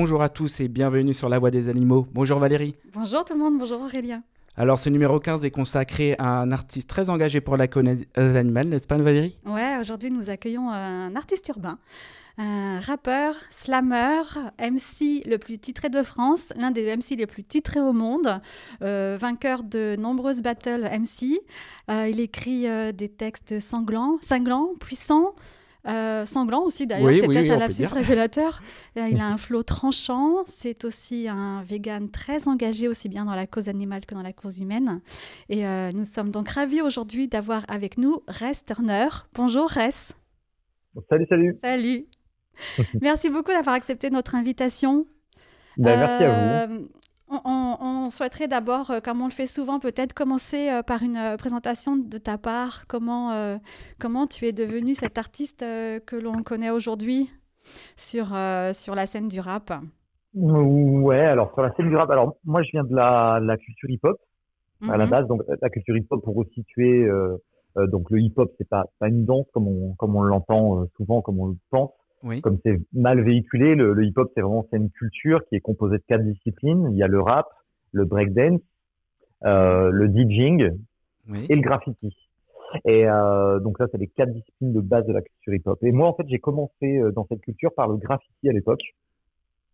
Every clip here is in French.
bonjour à tous et bienvenue sur La Voix des Animaux. Bonjour Valérie. Bonjour tout le monde, bonjour Aurélien. Alors ce numéro 15 est consacré à un artiste très engagé pour la cause animale, n'est-ce pas Valérie? Ouais, aujourd'hui nous accueillons un artiste urbain, un rappeur, slammer, MC le plus titré de France, l'un des MC les plus titrés au monde, euh, vainqueur de nombreuses battles MC. Euh, il écrit euh, des textes sanglants, cinglants, puissants, euh, sanglant aussi d'ailleurs, c'était peut-être un lapsus révélateur. Euh, il a un flot tranchant, c'est aussi un vegan très engagé aussi bien dans la cause animale que dans la cause humaine. Et euh, nous sommes donc ravis aujourd'hui d'avoir avec nous Res Turner. Bonjour Res. Salut, salut. Salut. merci beaucoup d'avoir accepté notre invitation. Ben, merci à vous. On, souhaiterait d'abord, euh, comme on le fait souvent, peut-être commencer euh, par une euh, présentation de ta part. Comment, comment tu es devenu cet artiste que l'on connaît aujourd'hui sur, sur la scène du rap? Ouais, alors sur la scène du rap, alors moi je viens de la, la culture hip-hop à la mhm. base. Donc la culture hip-hop, pour resituer, donc le hip-hop, c'est pas, pas une danse comme on, comme on l'entend souvent, comme on le pense. Comme c'est mal véhiculé, le, hip-hop, c'est vraiment c'est une culture qui est composée de quatre disciplines. Il y a le rap, le breakdance, euh, le DJing et le graffiti. Et euh, donc ça, c'est les quatre disciplines de base de la culture hip-hop. Et moi, en fait, j'ai commencé euh, dans cette culture par le graffiti à l'époque.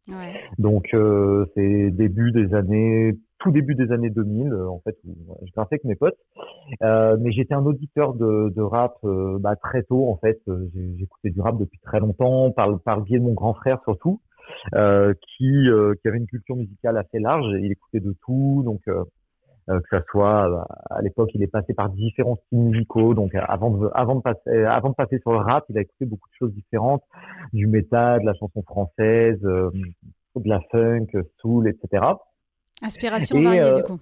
Ouais. Donc euh, c'est début des années tout début des années 2000, euh, en fait, je graffais avec mes potes. Euh, mais j'étais un auditeur de, de rap euh, bah, très tôt, en fait. Euh, j'écoutais du rap depuis très longtemps, par, par le biais de mon grand frère surtout, euh, qui, qui avait une culture musicale assez large. Il écoutait de tout, donc que ça soit à l'époque, il est passé par différents styles musicaux. Donc avant de, avant de passer, avant de passer sur le rap, il a écouté beaucoup de choses différentes, du métal, de la chanson française, de la funk, soul, etc. Inspiration variée, euh, du coup.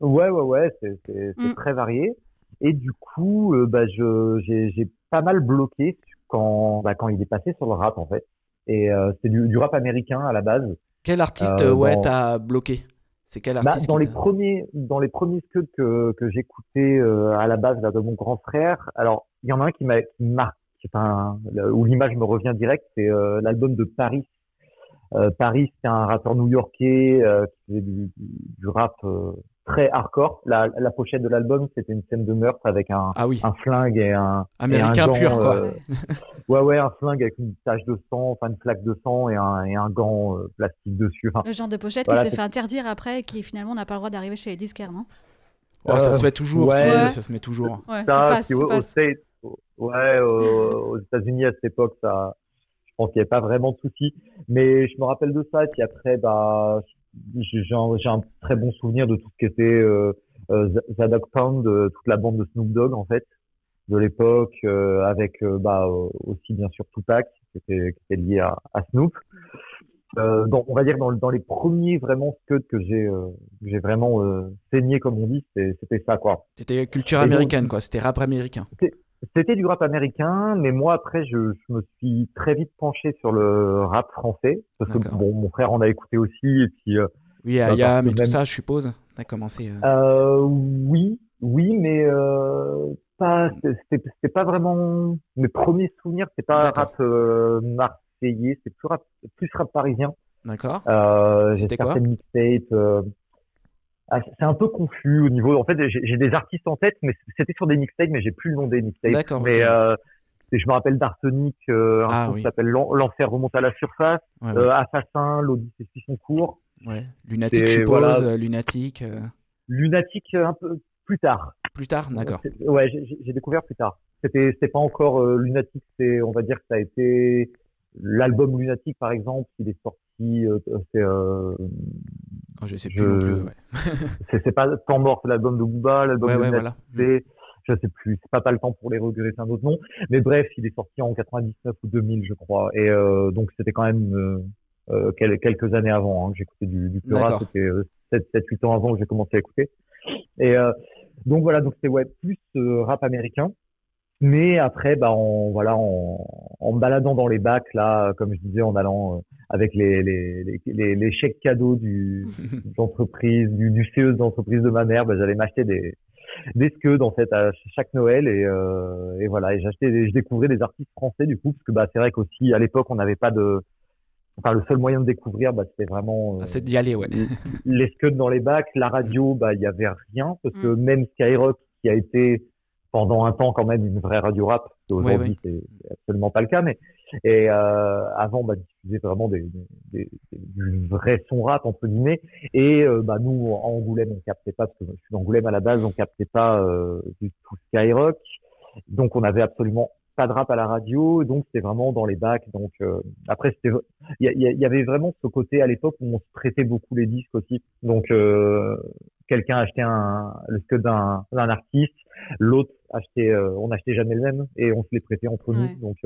Ouais, ouais, ouais, c'est mm. très varié. Et du coup, euh, bah, j'ai pas mal bloqué quand, bah, quand il est passé sur le rap, en fait. Et euh, c'est du, du, rap américain à la base. Quel artiste ouais, t'as bloqué? C'est quel bah, artiste dans, les premiers, dans les premiers scuds que, que j'écoutais à la base là, de mon grand frère, alors il y en a un qui m'a marqué, enfin, où l'image me revient direct, c'est l'album de Paris euh, Paris, c'est un rappeur new-yorkais euh, qui faisait du, du, rap euh, très hardcore. La, la pochette de l'album, c'était une scène de meurtre avec un, ah oui. un flingue et un américain gant, pur quoi. ouais ouais, un flingue avec une tache de sang, enfin une flaque de sang et un, et un gant plastique dessus. Enfin, le genre de pochette qui s'est fait interdire après et qui finalement n'a pas le droit d'arriver chez les disquaires, non? Oh, Ça se met toujours, ouais. ça se met toujours. Ouais, ça, passe, ça passe. ouais, aux États-Unis à cette époque, ça je pense qu'il n'y avait pas vraiment de souci. Mais je me rappelle de ça. Et puis après, bah, j'ai un, un, très bon souvenir de tout ce qui était euh, euh, Zadok Pound, toute la bande de Snoop Dogg en fait de l'époque, euh, avec euh, bah, aussi bien sûr Tupac qui était, qui était lié à, à Snoop. Donc, on va dire dans, dans les premiers vraiment scuds que j'ai j'ai vraiment saigné comme on dit, c'était ça quoi. C'était culture américaine quoi, c'était rap américain. C'était du rap américain, mais moi après je, je, me suis très vite penché sur le rap français parce que bon mon frère en a écouté aussi et puis euh, oui Ayam et tout ça je suppose. T'as commencé. Euh... Euh, oui oui mais euh, pas c'était pas vraiment mes premiers souvenirs c'était pas rap euh, marseillais c'était plus rap plus rap parisien. D'accord. Euh, J'ai certaines mixtapes. Euh, ah, c'est un peu confus au niveau. En fait, j'ai des artistes en tête, mais c'était sur des mixtapes, mais j'ai plus le nom des mixtapes. D'accord. Mais euh, je me rappelle d'Arsenic, euh, un ah, qui s'appelle L'enfer remonte à la surface, euh, Assassin, l'Odyssée suit son cours. Ouais. Lunatique, je suppose. Voilà. Lunatique. Euh. Lunatique un peu plus tard. Plus tard, d'accord. Ouais, j'ai découvert plus tard. C'était c'était pas encore Lunatique, c'est on va dire que ça a été l'album Lunatique par exemple, il est sorti c'est je sais plus plus. Ouais. c'est pas Temps mort, c'est l'album de Booba, l'album ouais, de ouais, voilà. je sais plus, c'est pas pas le temps pour les regretter, c'est un autre nom. Mais bref, il est sorti en 99 ou 2000, je crois. Et euh, donc c'était quand même euh, euh quelques années avant hein, que j'écoutais du, du rap. C'était 7, 7, 8 ans avant que j'ai commencé à écouter. Et euh, donc voilà, donc c'était ouais plus euh, rap américain. Mais après, bah, en, voilà, en, en me baladant dans les bacs, là, comme je disais, en allant euh, avec les, les, les, les, chèques cadeaux du, d'entreprise, du, du CE d'entreprise de ma mère, bah, j'allais m'acheter des, des scuds, en fait, à chaque Noël. Et, euh, et voilà, et j'achetais, je découvrais des artistes français, du coup, parce que, bah, c'est vrai qu'aussi, à l'époque, on n'avait pas de, enfin le seul moyen de découvrir, bah, c'était vraiment ah, c'est d'y aller, ouais. les scuds dans les bacs, la radio, bah il y avait rien parce que mm. même Skyrock qui a été pendant un temps quand même une vraie radio rap, aujourd'hui c'est absolument pas le cas, mais et euh, avant bah diffusait vraiment des, des, du vrai son rap entre guillemets et euh, bah nous en Angoulême on captait pas parce que je suis d'Angoulême à la base on captait pas euh, du tout Skyrock donc on avait absolument pas de rap à la radio, donc c'était vraiment dans les bacs. Donc euh, après, c'était, il y, avait vraiment ce côté à l'époque où on se prêtait beaucoup les disques aussi. Donc euh, quelqu'un achetait un le scud d'un artiste, l'autre achetait, euh, on achetait jamais le même et on se les prêtait entre nous. Donc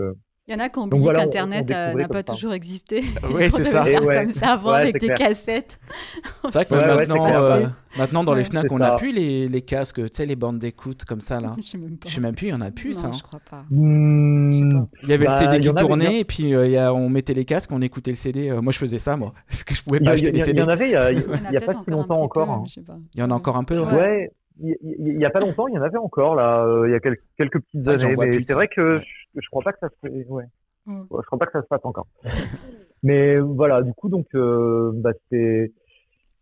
il y en a qui ont oublié qu'Internet euh, n'a pas toujours existé. Oui, c'est ça. Faire comme ça avant avec des cassettes. C'est vrai que maintenant, euh, maintenant, dans les FNAC, on n'a plus les, les casques, tu sais, les bandes d'écoute comme ça, là. Je sais même, sais même plus, il n'y en a plus, ça. je crois pas. Hmm. Il y avait le bah, CD qui tournait, et puis euh, on mettait les casques, on écoutait le CD. moi, je faisais ça, moi. Parce que je pouvais pas acheter les CD. Il y en avait il n'y a pas si longtemps encore. Hein. Il y en a encore un peu, ouais. Il n'y a pas longtemps, il y en avait encore, là, il y a quelques, quelques petites années. Mais c'est vrai que je crois pas que ça se ouais. Mm. je crois pas que ça se passe encore. mais voilà, du coup, donc, euh, bah, c'était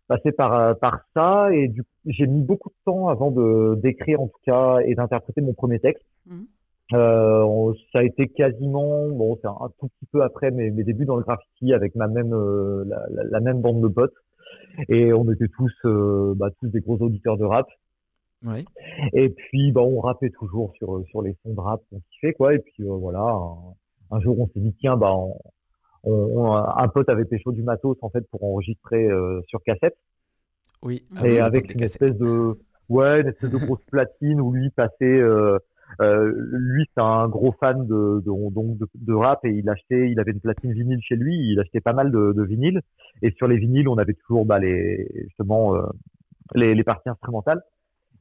passé par, euh, par ça et du j'ai mis beaucoup de temps avant de d'écrire en tout cas et d'interpréter mon premier texte. Mm. Euh, ça a été quasiment, bon, c'est un, tout petit peu après mes, mes débuts dans le graffiti avec ma même euh, la, la, même bande de potes et on était tous bah, tous des gros auditeurs de rap. Ouais. Et puis, bah, on rappait toujours sur, sur les sons de rap qu'on kiffait, quoi. Et puis, euh, voilà, un, jour, on s'est dit, tiens, bah, on, un pote avait pécho du matos, en fait, pour enregistrer euh, sur cassette. Oui. Ah et avec une espèce de, ouais, une espèce de grosse platine où lui passait, euh, euh, lui, c'est un gros fan de, de, de, rap et il achetait, il avait une platine vinyle chez lui, il achetait pas mal de, de vinyles. Et sur les vinyles, on avait toujours bah, les, justement les, les parties instrumentales.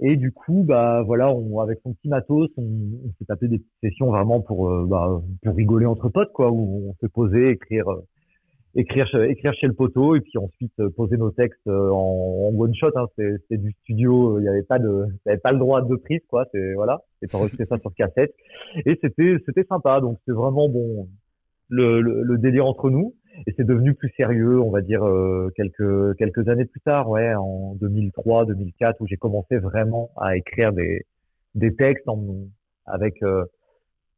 Et du coup, bah voilà, on, avec son petit matos, on, s'est tapé des sessions vraiment pour euh, bah, pour rigoler entre potes, quoi, où on s'est posé, écrire, euh, écrire, écrire chez le poteau, et puis ensuite euh, poser nos textes en, one shot. Hein, c'est du studio, il n'y avait pas de, avait pas le droit de prise, quoi. C'est voilà, c'est enregistré ça sur cassette, et c'était c'était sympa. Donc c'est vraiment bon le, le, le délire entre nous et c'est devenu plus sérieux, on va dire euh, quelques quelques années plus tard, ouais, en 2003, 2004, où j'ai commencé vraiment à écrire des des textes en, avec euh,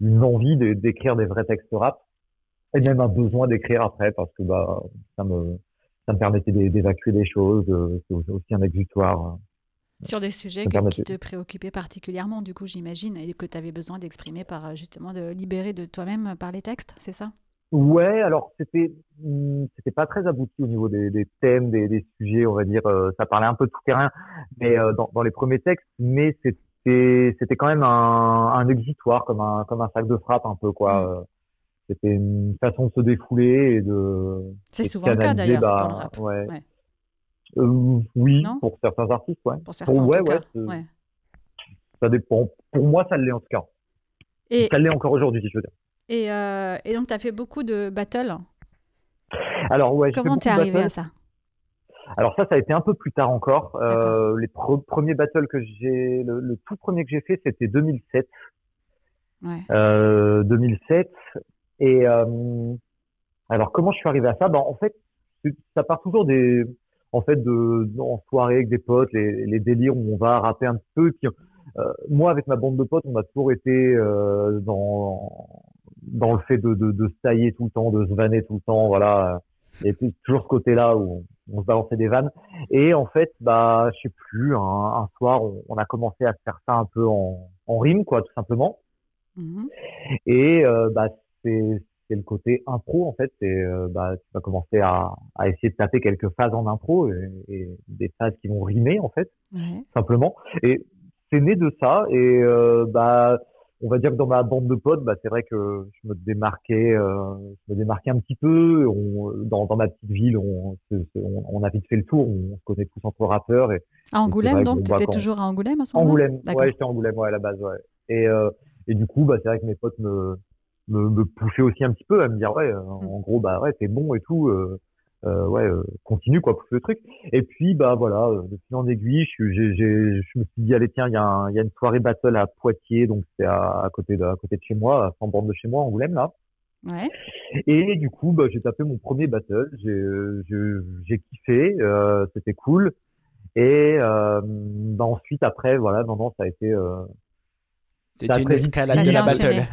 une envie d'écrire des vrais textes rap et même un besoin d'écrire après parce que bah ça me ça me permettait d'évacuer des choses, euh, c'est aussi un exutoire. Sur des sujets qui te préoccupaient particulièrement, du coup, j'imagine, et que tu avais besoin d'exprimer par justement de libérer de toi-même par les textes, c'est ça? Ouais, alors c'était hmm, c'était pas très abouti au niveau des, des thèmes, des, des, sujets, on va dire. Euh, ça parlait un peu de tout terrain, mais euh, dans, dans, les premiers textes, mais c'était c'était quand même un, un exitoire, comme un comme un sac de frappe un peu quoi. Mmh. Euh, c'était une façon de se défouler et de. C'est souvent le cas d'ailleurs bah, dans le rap. Ouais. Euh, oui, pour certains artistes, ouais. Pour certains, ouais, ouais, ouais. Ça dépend. Pour moi, ça l'est en tout cas. Et... Ça l'est encore aujourd'hui, si je veux dire. Et, euh, et donc, tu as fait beaucoup de battles. Alors, ouais, Comment t'es arrivé à ça? Alors ça, ça a été un peu plus tard encore. Euh, les premiers battles que j'ai, le, tout premier que j'ai fait, c'était 2007. Ouais. Euh, 2007. Et euh, alors comment je suis arrivé à ça? Ben en fait, ça part toujours des, en fait, de en soirée avec des potes, les, les délires où on va rapper un peu. Puis, moi, avec ma bande de potes, on a toujours été dans dans le fait de, de, de se tailler tout le temps, de se vanner tout le temps, voilà. Et puis toujours ce côté-là où on, se balançait des vannes. Et en fait, bah, je sais plus, un, un soir, on, a commencé à faire ça un peu en, en rime, quoi, tout simplement. Mm-hmm. Et euh, bah, c'est c'est le côté impro en fait. C'est euh, bah, tu vas commencer à, à essayer de taper quelques phases en impro et, et des phases qui vont rimer en fait, simplement. Et c'est né de ça et euh, bah on va dire que dans ma bande de potes, bah, c'est vrai que je me démarquais, euh, je me démarquais un petit peu. On, dans, dans ma petite ville, on, on, a vite fait le tour. On se connaît tous entre rappeurs. Et, à Angoulême, donc tu étais toujours à Angoulême à ce moment-là? Angoulême, ouais, j'étais à Angoulême, ouais, à la base, ouais. Et, euh, et du coup, bah, c'est vrai que mes potes me, me, me poussaient aussi un petit peu à me dire, ouais, en mm. gros, bah ouais, t'es bon et tout. Euh, euh, ouais, euh, continue quoi, pour ce truc. Et puis bah voilà, euh, de fil en aiguille, je, je, je, je me suis dit allez tiens, il y, a y a une soirée battle à Poitiers, donc c'est à, à, côté de à côté de chez moi, à 100 bornes de chez moi, Angoulême là. Ouais. Et du coup, bah, j'ai tapé mon premier battle. J'ai kiffé, euh, c'était cool. Et euh, bah, ensuite, après, voilà, non, non, ça a été. Euh, c'était une escalade de la battle.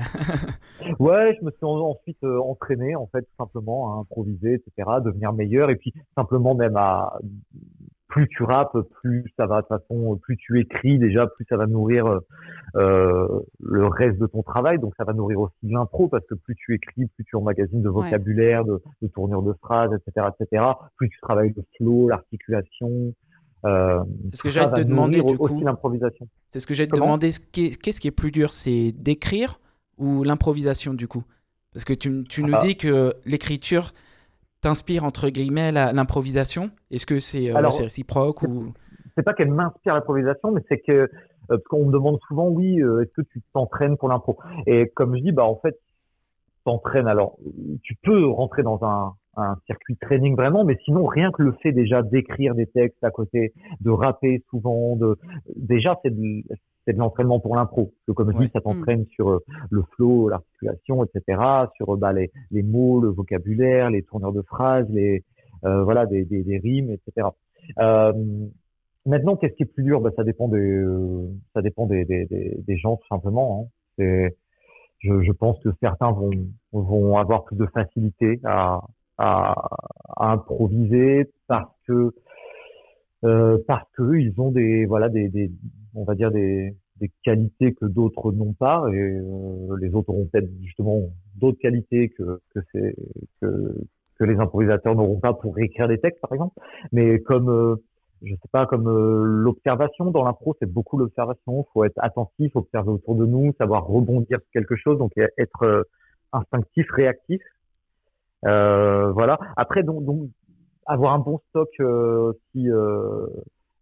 ouais, je me suis ensuite euh, entraîné, en fait, tout simplement, à improviser, etc., à devenir meilleur, et puis simplement même à plus tu rappes, plus ça va de toute façon, plus tu écris déjà, plus ça va nourrir euh, le reste de ton travail. Donc ça va nourrir aussi l'impro parce que plus tu écris, plus tu emmagasines de vocabulaire, de, de tournure de phrases, etc., etc. Plus tu travailles le flow, l'articulation. Euh, c'est ce que j'allais te demander du coup. C'est ce que j'allais te demander. Qu'est-ce qui est plus dur, c'est d'écrire ou l'improvisation du coup? Parce que tu, tu nous ah. dis que l'écriture t'inspire entre guillemets l'improvisation Est-ce que c'est euh, réciproque ou C'est pas qu'elle m'inspire l'improvisation, mais c'est que euh, parce qu'on me demande souvent, oui, est-ce que tu t'entraînes pour l'impro? Et comme je dis, bah en fait, t'entraînes. Alors, tu peux rentrer dans un, un circuit training vraiment, mais sinon rien que le fait déjà d'écrire des textes à côté, de rapper souvent, de déjà c'est c'est de l'entraînement pour l'impro. comme je dis, ça t'entraîne sur euh, le flow, l'articulation, etc., sur euh, bah, les, les, mots, le vocabulaire, les tourneurs de phrases, les euh, voilà des, des, des, rimes, etc. Euh, maintenant, qu'est-ce qui est plus dur? Bah, Ça dépend des ça dépend des, des, gens tout simplement. Hein. C'est je, je, pense que certains vont vont avoir plus de facilité à, à, à improviser parce que euh, parce que ils ont des voilà des, des on va dire des, des qualités que d'autres n'ont pas et euh, les autres auront peut-être justement d'autres qualités que que c'est que que les improvisateurs n'auront pas pour écrire des textes par exemple. Mais comme euh, je sais pas comme euh, l'observation dans l'impro c'est beaucoup l'observation. Faut être attentif observer autour de nous savoir rebondir sur quelque chose. Donc être instinctif réactif voilà après donc, donc avoir un bon stock aussi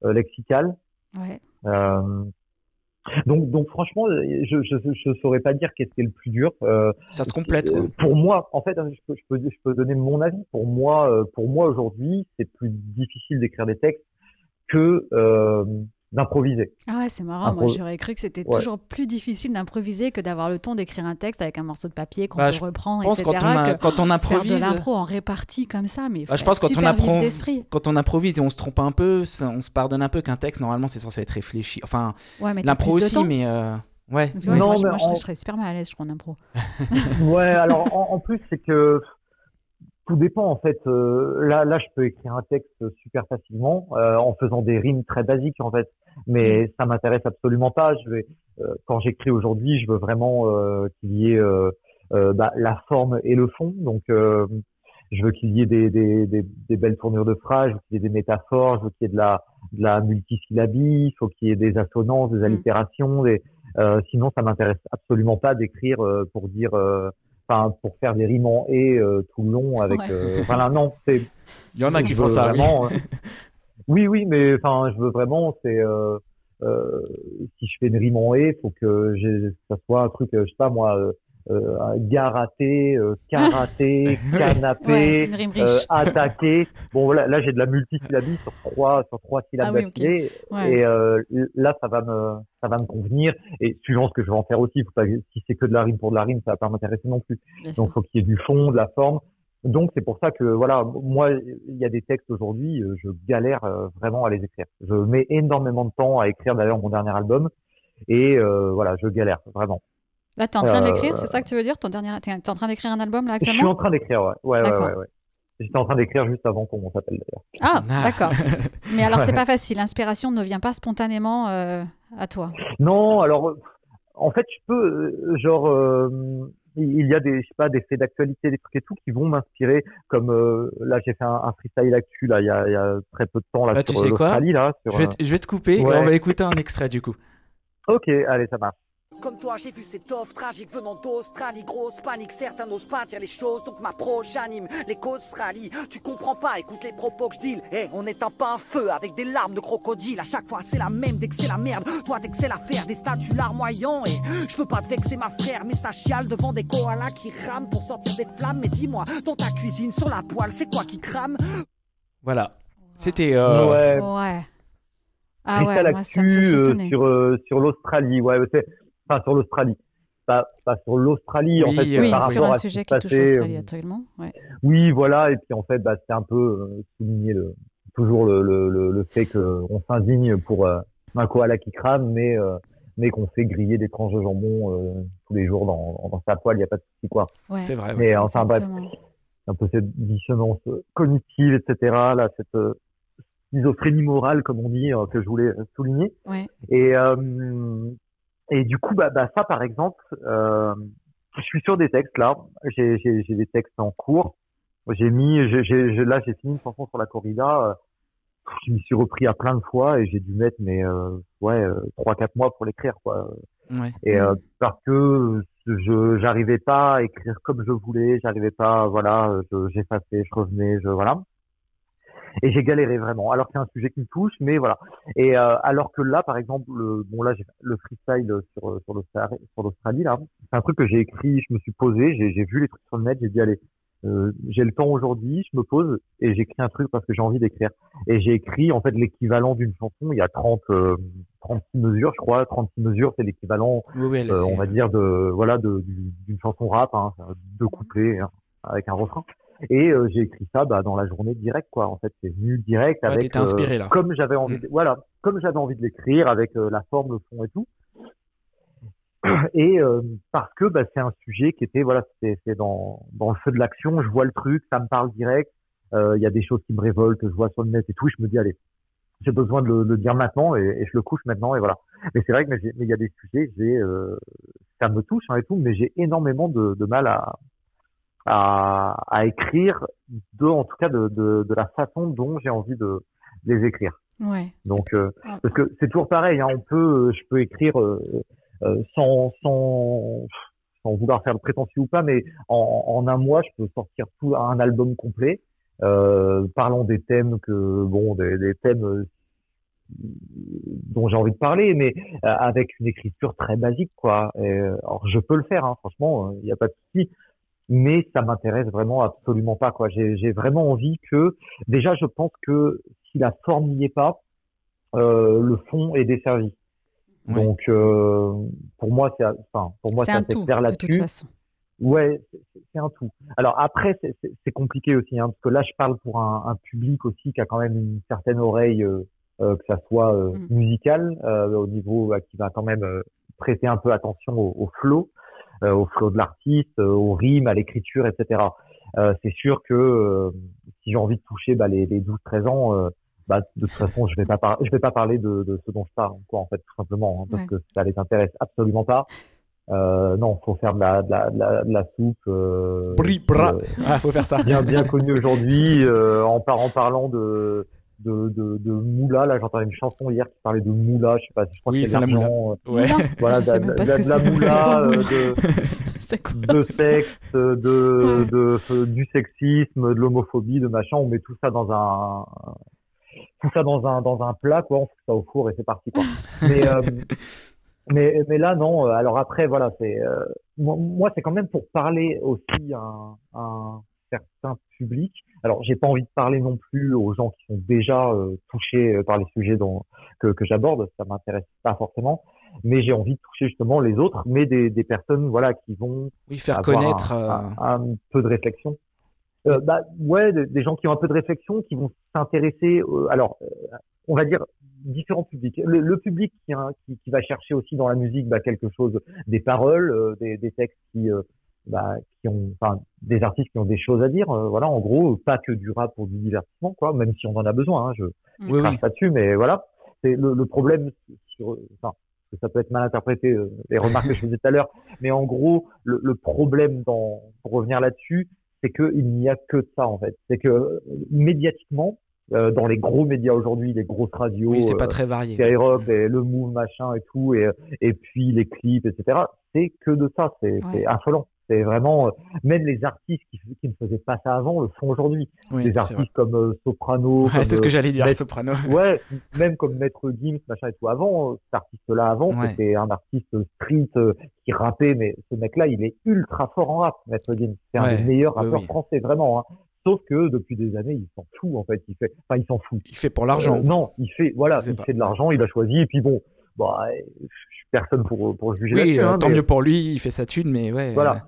lexical ouais. Euh, donc, donc franchement, je ne saurais pas dire qu'est-ce qui est le plus dur. Euh, ça se complète. Euh, pour moi, en fait, je peux, je peux, je peux donner mon avis. Pour moi, pour moi aujourd'hui, c'est plus difficile d'écrire des textes que d'improviser. Ah ouais, c'est marrant. Moi, j'aurais cru que c'était toujours plus difficile d'improviser que d'avoir le temps d'écrire un texte avec un morceau de papier qu'on bah, peut reprendre, etc. Quand on, quand on improvise, faire de l'impro en répartie comme ça, mais bah, je pense quand on, improvise, quand on improvise et on se trompe un peu, on se pardonne un peu qu'un texte normalement c'est censé être réfléchi. Enfin, l'impro aussi, mais euh, ouais. non, moi, je, serais super mal à l'aise, je crois, en impro. ouais, alors en plus c'est que tout dépend en fait. Euh, là, là, je peux écrire un texte super facilement euh, en faisant des rimes très basiques en fait, mais mm. ça m'intéresse absolument pas. Je vais, euh, quand j'écris aujourd'hui, je veux vraiment qu'il y ait bah, la forme et le fond. Donc, je veux qu'il y ait des, des, des, des, belles tournures de phrases, je veux qu'il y ait des métaphores, je veux qu'il y ait de la, de la multisyllabie, il faut qu'il y ait des assonances, des mm. allitérations. Des, sinon, ça m'intéresse absolument pas d'écrire pour dire pour faire des rimes en et euh, tout le long avec. Euh, voilà, non, c'est. Il y en a qui font ça. Vraiment, euh, oui, oui, mais enfin, je veux vraiment, c'est. si je fais une rime en et, faut que ça soit un truc, je sais pas moi, euh, garaté, euh, karaté, canapé, euh, attaqué. Bon voilà, là j'ai de la multisyllabie sur trois sur trois syllabes ah d'affilée et euh, là ça va me ça va me convenir et suivant ce que je vais en faire aussi. Faut pas, si c'est que de la rime pour de la rime, ça va pas m'intéresser non plus. Donc faut qu'il y ait du fond, de la forme. Donc c'est pour ça que voilà, moi il y a des textes aujourd'hui, je galère vraiment à les écrire. Je mets énormément de temps à écrire d'ailleurs mon dernier album et voilà, je galère vraiment. Là, tu es en train d'écrire, c'est ça que tu veux dire ton dernier... Tu es en train d'écrire un album là actuellement Je suis en train d'écrire, ouais. Ouais, ouais, ouais, J'étais en train d'écrire juste avant qu'on s'appelle d'ailleurs. Ah, ah. d'accord. Mais alors, c'est pas facile. L'inspiration ne vient pas spontanément euh, à toi. Non, alors, en fait, je peux, euh, genre, euh, il y a des, je sais pas, des faits d'actualité, des trucs et tout qui vont m'inspirer. Comme là, j'ai fait un, freestyle actu là, il y, a, il y a très peu de temps là bah, sur tu sais quoi là. je, vais te, je vais te couper. On va écouter un extrait du coup. Ok, allez, ça marche. Comme toi, j'ai vu cette offre tragique venant d'Australie. Grosse panique, certains n'osent pas dire les choses. Donc m'approche, j'anime les causes rallye. Tu comprends pas, écoute les propos que je deal. Eh, on n'éteint pas un feu avec des larmes de crocodile. À chaque fois, c'est la même dès que c'est la merde. Toi, dès que c'est l'affaire, des statues larmoyants. Et je veux pas te vexer, ma frère, mais ça chiale devant des koalas qui rament pour sortir des flammes. Mais dis-moi, dans ta cuisine, sur la poêle, c'est quoi qui crame? Voilà. C'était. Euh... Ouais. ouais. Ah ouais, moi, ça me fait euh, sur, euh, sur l'Australie. Ouais, c'est sur l'Australie. pas, pas sur l'Australie en fait. Oui, sur un sujet qui touche l'Australie actuellement. Oui, voilà. Et puis en fait, bah, c'était un peu souligner le, toujours le, le, le fait qu'on s'indigne pour un koala qui crame, mais mais qu'on fait griller des tranches de jambon tous les jours dans, dans sa poêle, il n'y a pas de souci quoi. C'est vrai. Mais enfin bref, un peu cette dissonance cognitive, etc. Là, cette schizophrénie morale, comme on dit, euh, que je voulais souligner. Et, euh, et du coup, bah, bah, ça, par exemple, euh, je suis sur des textes là. J'ai des textes en cours. J'ai mis, j'ai là, j'ai fini une chanson sur la corrida. je m'y suis repris à plein de fois et j'ai dû mettre mes ouais trois quatre mois pour l'écrire quoi. Et parce que je j'arrivais pas à écrire comme je voulais, j'arrivais pas, voilà, j'effaçais, je revenais, je voilà et j'ai galéré vraiment. Alors c'est un sujet qui me touche, mais voilà. Et euh, alors que là, par exemple, le, bon là, j'ai le freestyle sur sur l'Australie là, c'est un truc que j'ai écrit. Je me suis posé, j'ai vu les trucs sur le net, j'ai dit allez, euh, j'ai le temps aujourd'hui, je me pose et j'écris un truc parce que j'ai envie d'écrire. Et j'ai écrit en fait l'équivalent d'une chanson. Il y a 30, 36 euh, mesures, je crois. 36 mesures, c'est l'équivalent, euh, on va dire de voilà d'une chanson rap, hein, deux couplets hein, avec un refrain. Et euh, j'ai écrit ça bah, dans la journée directe, quoi. En fait, c'est venu direct avec. inspiré là. Comme j'avais envie, mm. de, voilà, comme j'avais envie de l'écrire avec euh, la forme, le fond et tout. Et euh, parce que bah, c'est un sujet qui était, voilà, c'est dans, dans le feu de l'action. Je vois le truc, ça me parle direct. Il y a des choses qui me révoltent, je vois sur le net et tout. Je me dis, allez, j'ai besoin de le, dire maintenant et, et, je le couche maintenant et voilà. Mais c'est vrai que il y a des sujets, j'ai, ça me touche hein, et tout, mais j'ai énormément de, de mal à, à, à écrire, de, en tout cas de, de, de la façon dont j'ai envie de, les écrire. Ouais. Donc, euh, ah. parce que c'est toujours pareil, hein, on peut, euh, je peux écrire euh, euh, sans, sans, sans vouloir faire le prétentieux ou pas, mais en, en un mois, je peux sortir tout un album complet, euh, parlant des thèmes que, bon, des, des thèmes dont j'ai envie de parler, mais avec une écriture très basique, quoi. Et, alors, je peux le faire, hein, franchement, il n'y a pas de souci mais ça m'intéresse vraiment absolument pas. quoi. J'ai vraiment envie que, déjà, je pense que si la forme n'y est pas, euh, le fond est desservi. Donc, euh, pour moi, c'est enfin, pour moi, c'est un tout là-dessus. Ouais, c'est un tout. Alors après, c'est compliqué aussi, hein, parce que là, je parle pour un, un, public aussi qui a quand même une certaine oreille, euh, euh que ça soit euh, mm. musical, euh, au niveau qui va quand même prêter un peu attention au, au flow. Euh, au flow de l'artiste, euh, au rime, à l'écriture, etc. Euh, c'est sûr que si j'ai envie de toucher bah, les, les 12-13 ans, bah, de toute façon, je vais pas je vais pas parler de, de, ce dont je parle, quoi, en fait, tout simplement, hein, parce que ça les intéresse absolument pas. Euh, non, faut faire de la, de la, de la, soupe. Euh, bra. Ah, faut faire ça. Bien, bien connu aujourd'hui, euh, en, en parlant de de, de, de moula. Là, j'entendais une chanson hier qui parlait de moula. Je sais pas, je crois oui, que c'est la moula. Euh, ouais. Voilà, de, de, la moula, euh, de, de sexe, de, de, du sexisme, de l'homophobie, de machin. On met tout ça dans un tout ça dans un dans un plat, quoi. On fout ça au four et c'est parti, quoi. Mais euh, mais, mais là, non. Alors après, voilà, c'est moi, c'est quand même pour parler aussi un, un certains publics. Alors, j'ai pas envie de parler non plus aux gens qui sont déjà euh, touchés euh, par les sujets dont, que, que j'aborde, ça m'intéresse pas forcément, mais j'ai envie de toucher justement les autres, mais des, des personnes voilà qui vont oui, faire connaître un, un, peu de réflexion. Euh, bah ouais, des, gens qui ont un peu de réflexion, qui vont s'intéresser. alors, on va dire différents publics. Le, public qui, qui, qui, va chercher aussi dans la musique bah, quelque chose, des paroles, des, des, textes qui bah, qui ont, enfin, des artistes qui ont des choses à dire. Euh, voilà, en gros, pas que du rap pour du divertissement, quoi. Même si on en a besoin, hein, je, je oui, pas dessus, mais voilà. C'est le, le, problème sur, enfin, ça peut être mal interprété euh, les remarques que je faisais tout à l'heure, mais en gros, le, le problème dans, pour revenir là-dessus, c'est qu'il n'y a que ça en fait. C'est que médiatiquement, euh, dans les gros médias aujourd'hui, les grosses radios, oui, c'est pas très varié. Skyrock, et le Move, machin et tout, et, et puis les clips, etc. C'est que de ça, c'est affolant. C'est vraiment, euh, même les artistes qui, qui, ne faisaient pas ça avant le font aujourd'hui. Oui, des artistes comme euh, Soprano. Ouais, c'est ce que j'allais dire, Soprano. Ouais, même comme Maître Gims, machin et tout. Avant, euh, cet artiste-là, avant, c'était un artiste street qui rappait, mais ce mec-là, il est ultra fort en rap, Maître Gims. C'est un des meilleurs rappeurs français, vraiment. Hein. Sauf que depuis des années, il s'en fout en fait. Il fait, enfin, il s'en fout. Il fait pour l'argent. non, il fait, voilà, il fait de l'argent. Il a choisi. Et puis bon, bon, je suis personne pour, pour juger. Oui, hein, tant mieux pour lui, il fait sa thune, mais ouais. Voilà.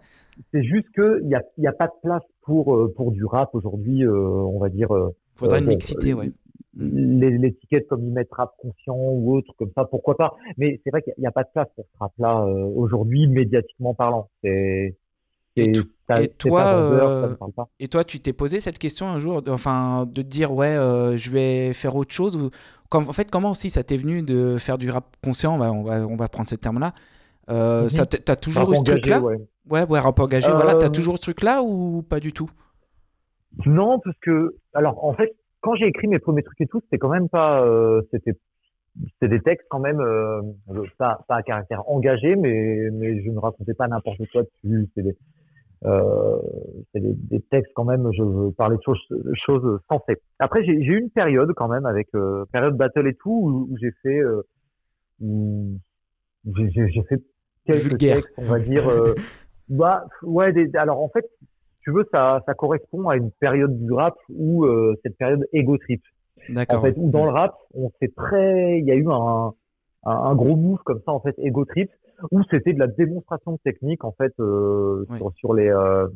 C'est juste qu'il n'y a, y a pas de place pour, pour du rap aujourd'hui, on va dire. Faudrait une mixité, ouais. L'étiquette comme y mettre rap conscient ou autre, comme ça, pourquoi pas. Mais c'est vrai qu'il n'y a, pas de place pour ce rap-là aujourd'hui, médiatiquement parlant. C'est et, toi, euh, et toi, tu t'es posé cette question un jour, enfin, de te dire ouais, euh, je vais faire autre chose ou en fait, comment aussi ça t'est venu de faire du rap conscient? On va, on va, prendre ce terme-là. Euh, mm T'as toujours eu ce truc-là ouais. ouais, ouais, rap engagé. Voilà, t'as euh, toujours ce truc-là ou pas du tout? Non, parce que alors en fait, quand j'ai écrit mes premiers trucs et tout, c'était quand même pas, c'était c'est des textes quand même pas, pas à caractère engagé, mais, mais je ne racontais pas n'importe quoi dessus. C'est des, euh, c'est des, des, textes quand même, je veux parler de choses, choses sensées. Après, j'ai eu une période quand même avec euh, période battle et tout où, où j'ai fait, euh, j'ai fait quelques textes, on va dire. Euh, bah ouais, des, alors en fait, tu veux, ça, ça correspond à une période du rap où euh, cette période ego trip. D'accord. En fait, où dans le rap, on s'est très, il y a eu un, un, un, gros move comme ça en fait, ego trip où c'était de la démonstration technique en fait euh, sur, sur, les euh,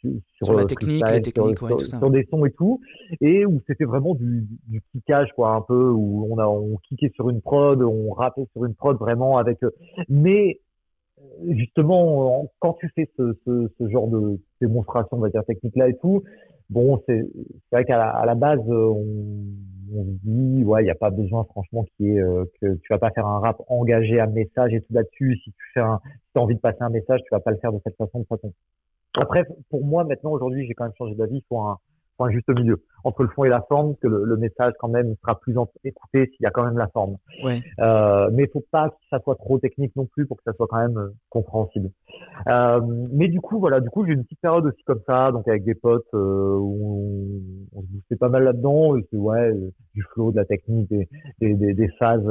sur, sur, la technique, les techniques, sur, ouais, tout ça. sur, des sons et tout, et où c'était vraiment du, du kickage quoi, un peu où on a on kickait sur une prod, on rappait sur une prod vraiment avec, euh, mais justement quand tu fais ce, ce, ce genre de démonstration on va dire technique là et tout, bon c'est vrai qu'à la, à la base on on se dit ouais il n'y a pas besoin franchement qui est euh, que tu vas pas faire un rap engagé à message et tout là-dessus. Si tu fais un si as envie de passer un message tu vas pas le faire de cette façon de façon après pour moi maintenant aujourd'hui j'ai quand même changé d'avis il faut un un juste milieu entre le fond et la forme, que le, message quand même sera plus écouté s'il y a quand même la forme. Ouais. Euh, mais faut pas que ça soit trop technique non plus pour que ça soit quand même euh, compréhensible. Euh, mais du coup, voilà, du coup j'ai une petite période aussi comme ça, donc avec des potes euh, où on, se boostait pas mal là-dedans, c'est ouais, du flow, de la technique, des, des, des, des phases.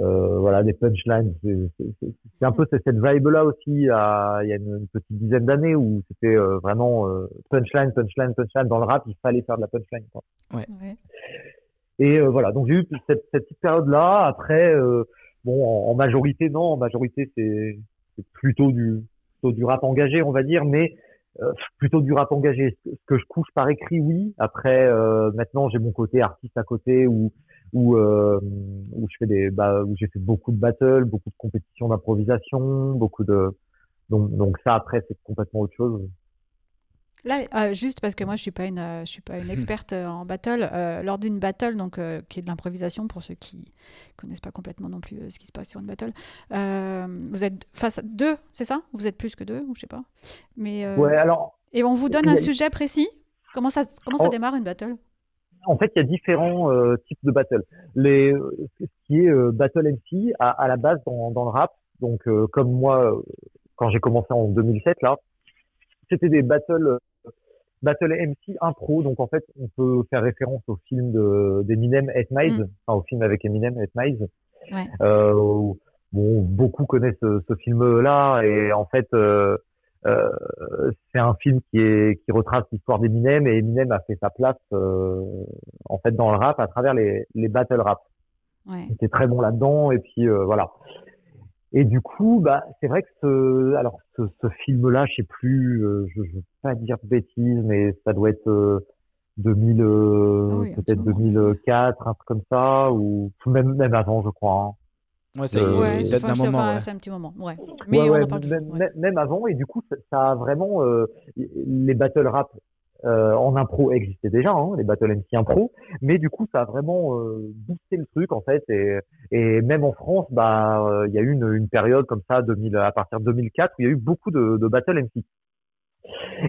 Euh, euh, voilà des punchlines. C'est un peu cette vibe là aussi il y a une, petite dizaine d'années où c'était euh, vraiment euh, punchline punchline punchline. Dans le rap il fallait faire de la punchline quoi. Ouais. et voilà. Donc j'ai eu cette, cette petite période là après bon en, majorité non. En majorité c'est plutôt du plutôt du rap engagé on va dire. Mais plutôt du rap engagé. Ce que je couche par écrit oui. Après maintenant j'ai mon côté artiste à côté où où euh, où je fais des bah, où j'ai fait beaucoup de battles, beaucoup de compétitions d'improvisation, beaucoup de donc donc ça après c'est complètement autre chose. Là, euh, juste parce que moi je suis pas une, euh, je suis pas une experte en battle. lors d'une battle, donc qui est de l'improvisation pour ceux qui connaissent pas complètement non plus ce qui se passe sur une battle, vous êtes face à deux, c'est ça? Vous êtes plus que deux, ou je sais pas. Mais ouais, alors. Et on vous donne un sujet précis? Comment ça, comment ça oh. démarre une battle? En fait, il y a différents euh, types de battles. Les, ce qui est euh, battle MC à, à, la base dans, dans le rap, donc euh, comme moi quand j'ai commencé en 2007 là, c'était des battles battle MC impro. Donc en fait, on peut faire référence au film d'Eminem, Eight Miles, mm. enfin au film avec Eminem, Eight Miles. Ouais. bon, beaucoup connaissent ce, ce film-là et en fait euh, c'est un film qui est qui retrace l'histoire d'Eminem et Eminem a fait sa place euh, en fait dans le rap à travers les les battle rap. Ouais. Il était très bon là-dedans et puis euh, voilà. Et du coup, bah c'est vrai que ce alors ce, ce film-là, je sais plus, je, je veux pas dire de bêtises, mais ça doit être 2000 ah peut-être 2004, un truc comme ça ou même même avant, je crois. Hein. Ouais, c'est ouais, un moment. un petit moment, ouais. Mais on en parle même, même, avant, et du coup, ça, a vraiment. Euh, les battle rap euh, en impro existaient déjà, hein, les battle MC impro, mais du coup, ça a vraiment euh, boosté le truc, en fait. Et, et même en France, bah, euh, il y a eu une, une période comme ça, 2000, à partir de 2004, où il y a eu beaucoup de, de battle MC.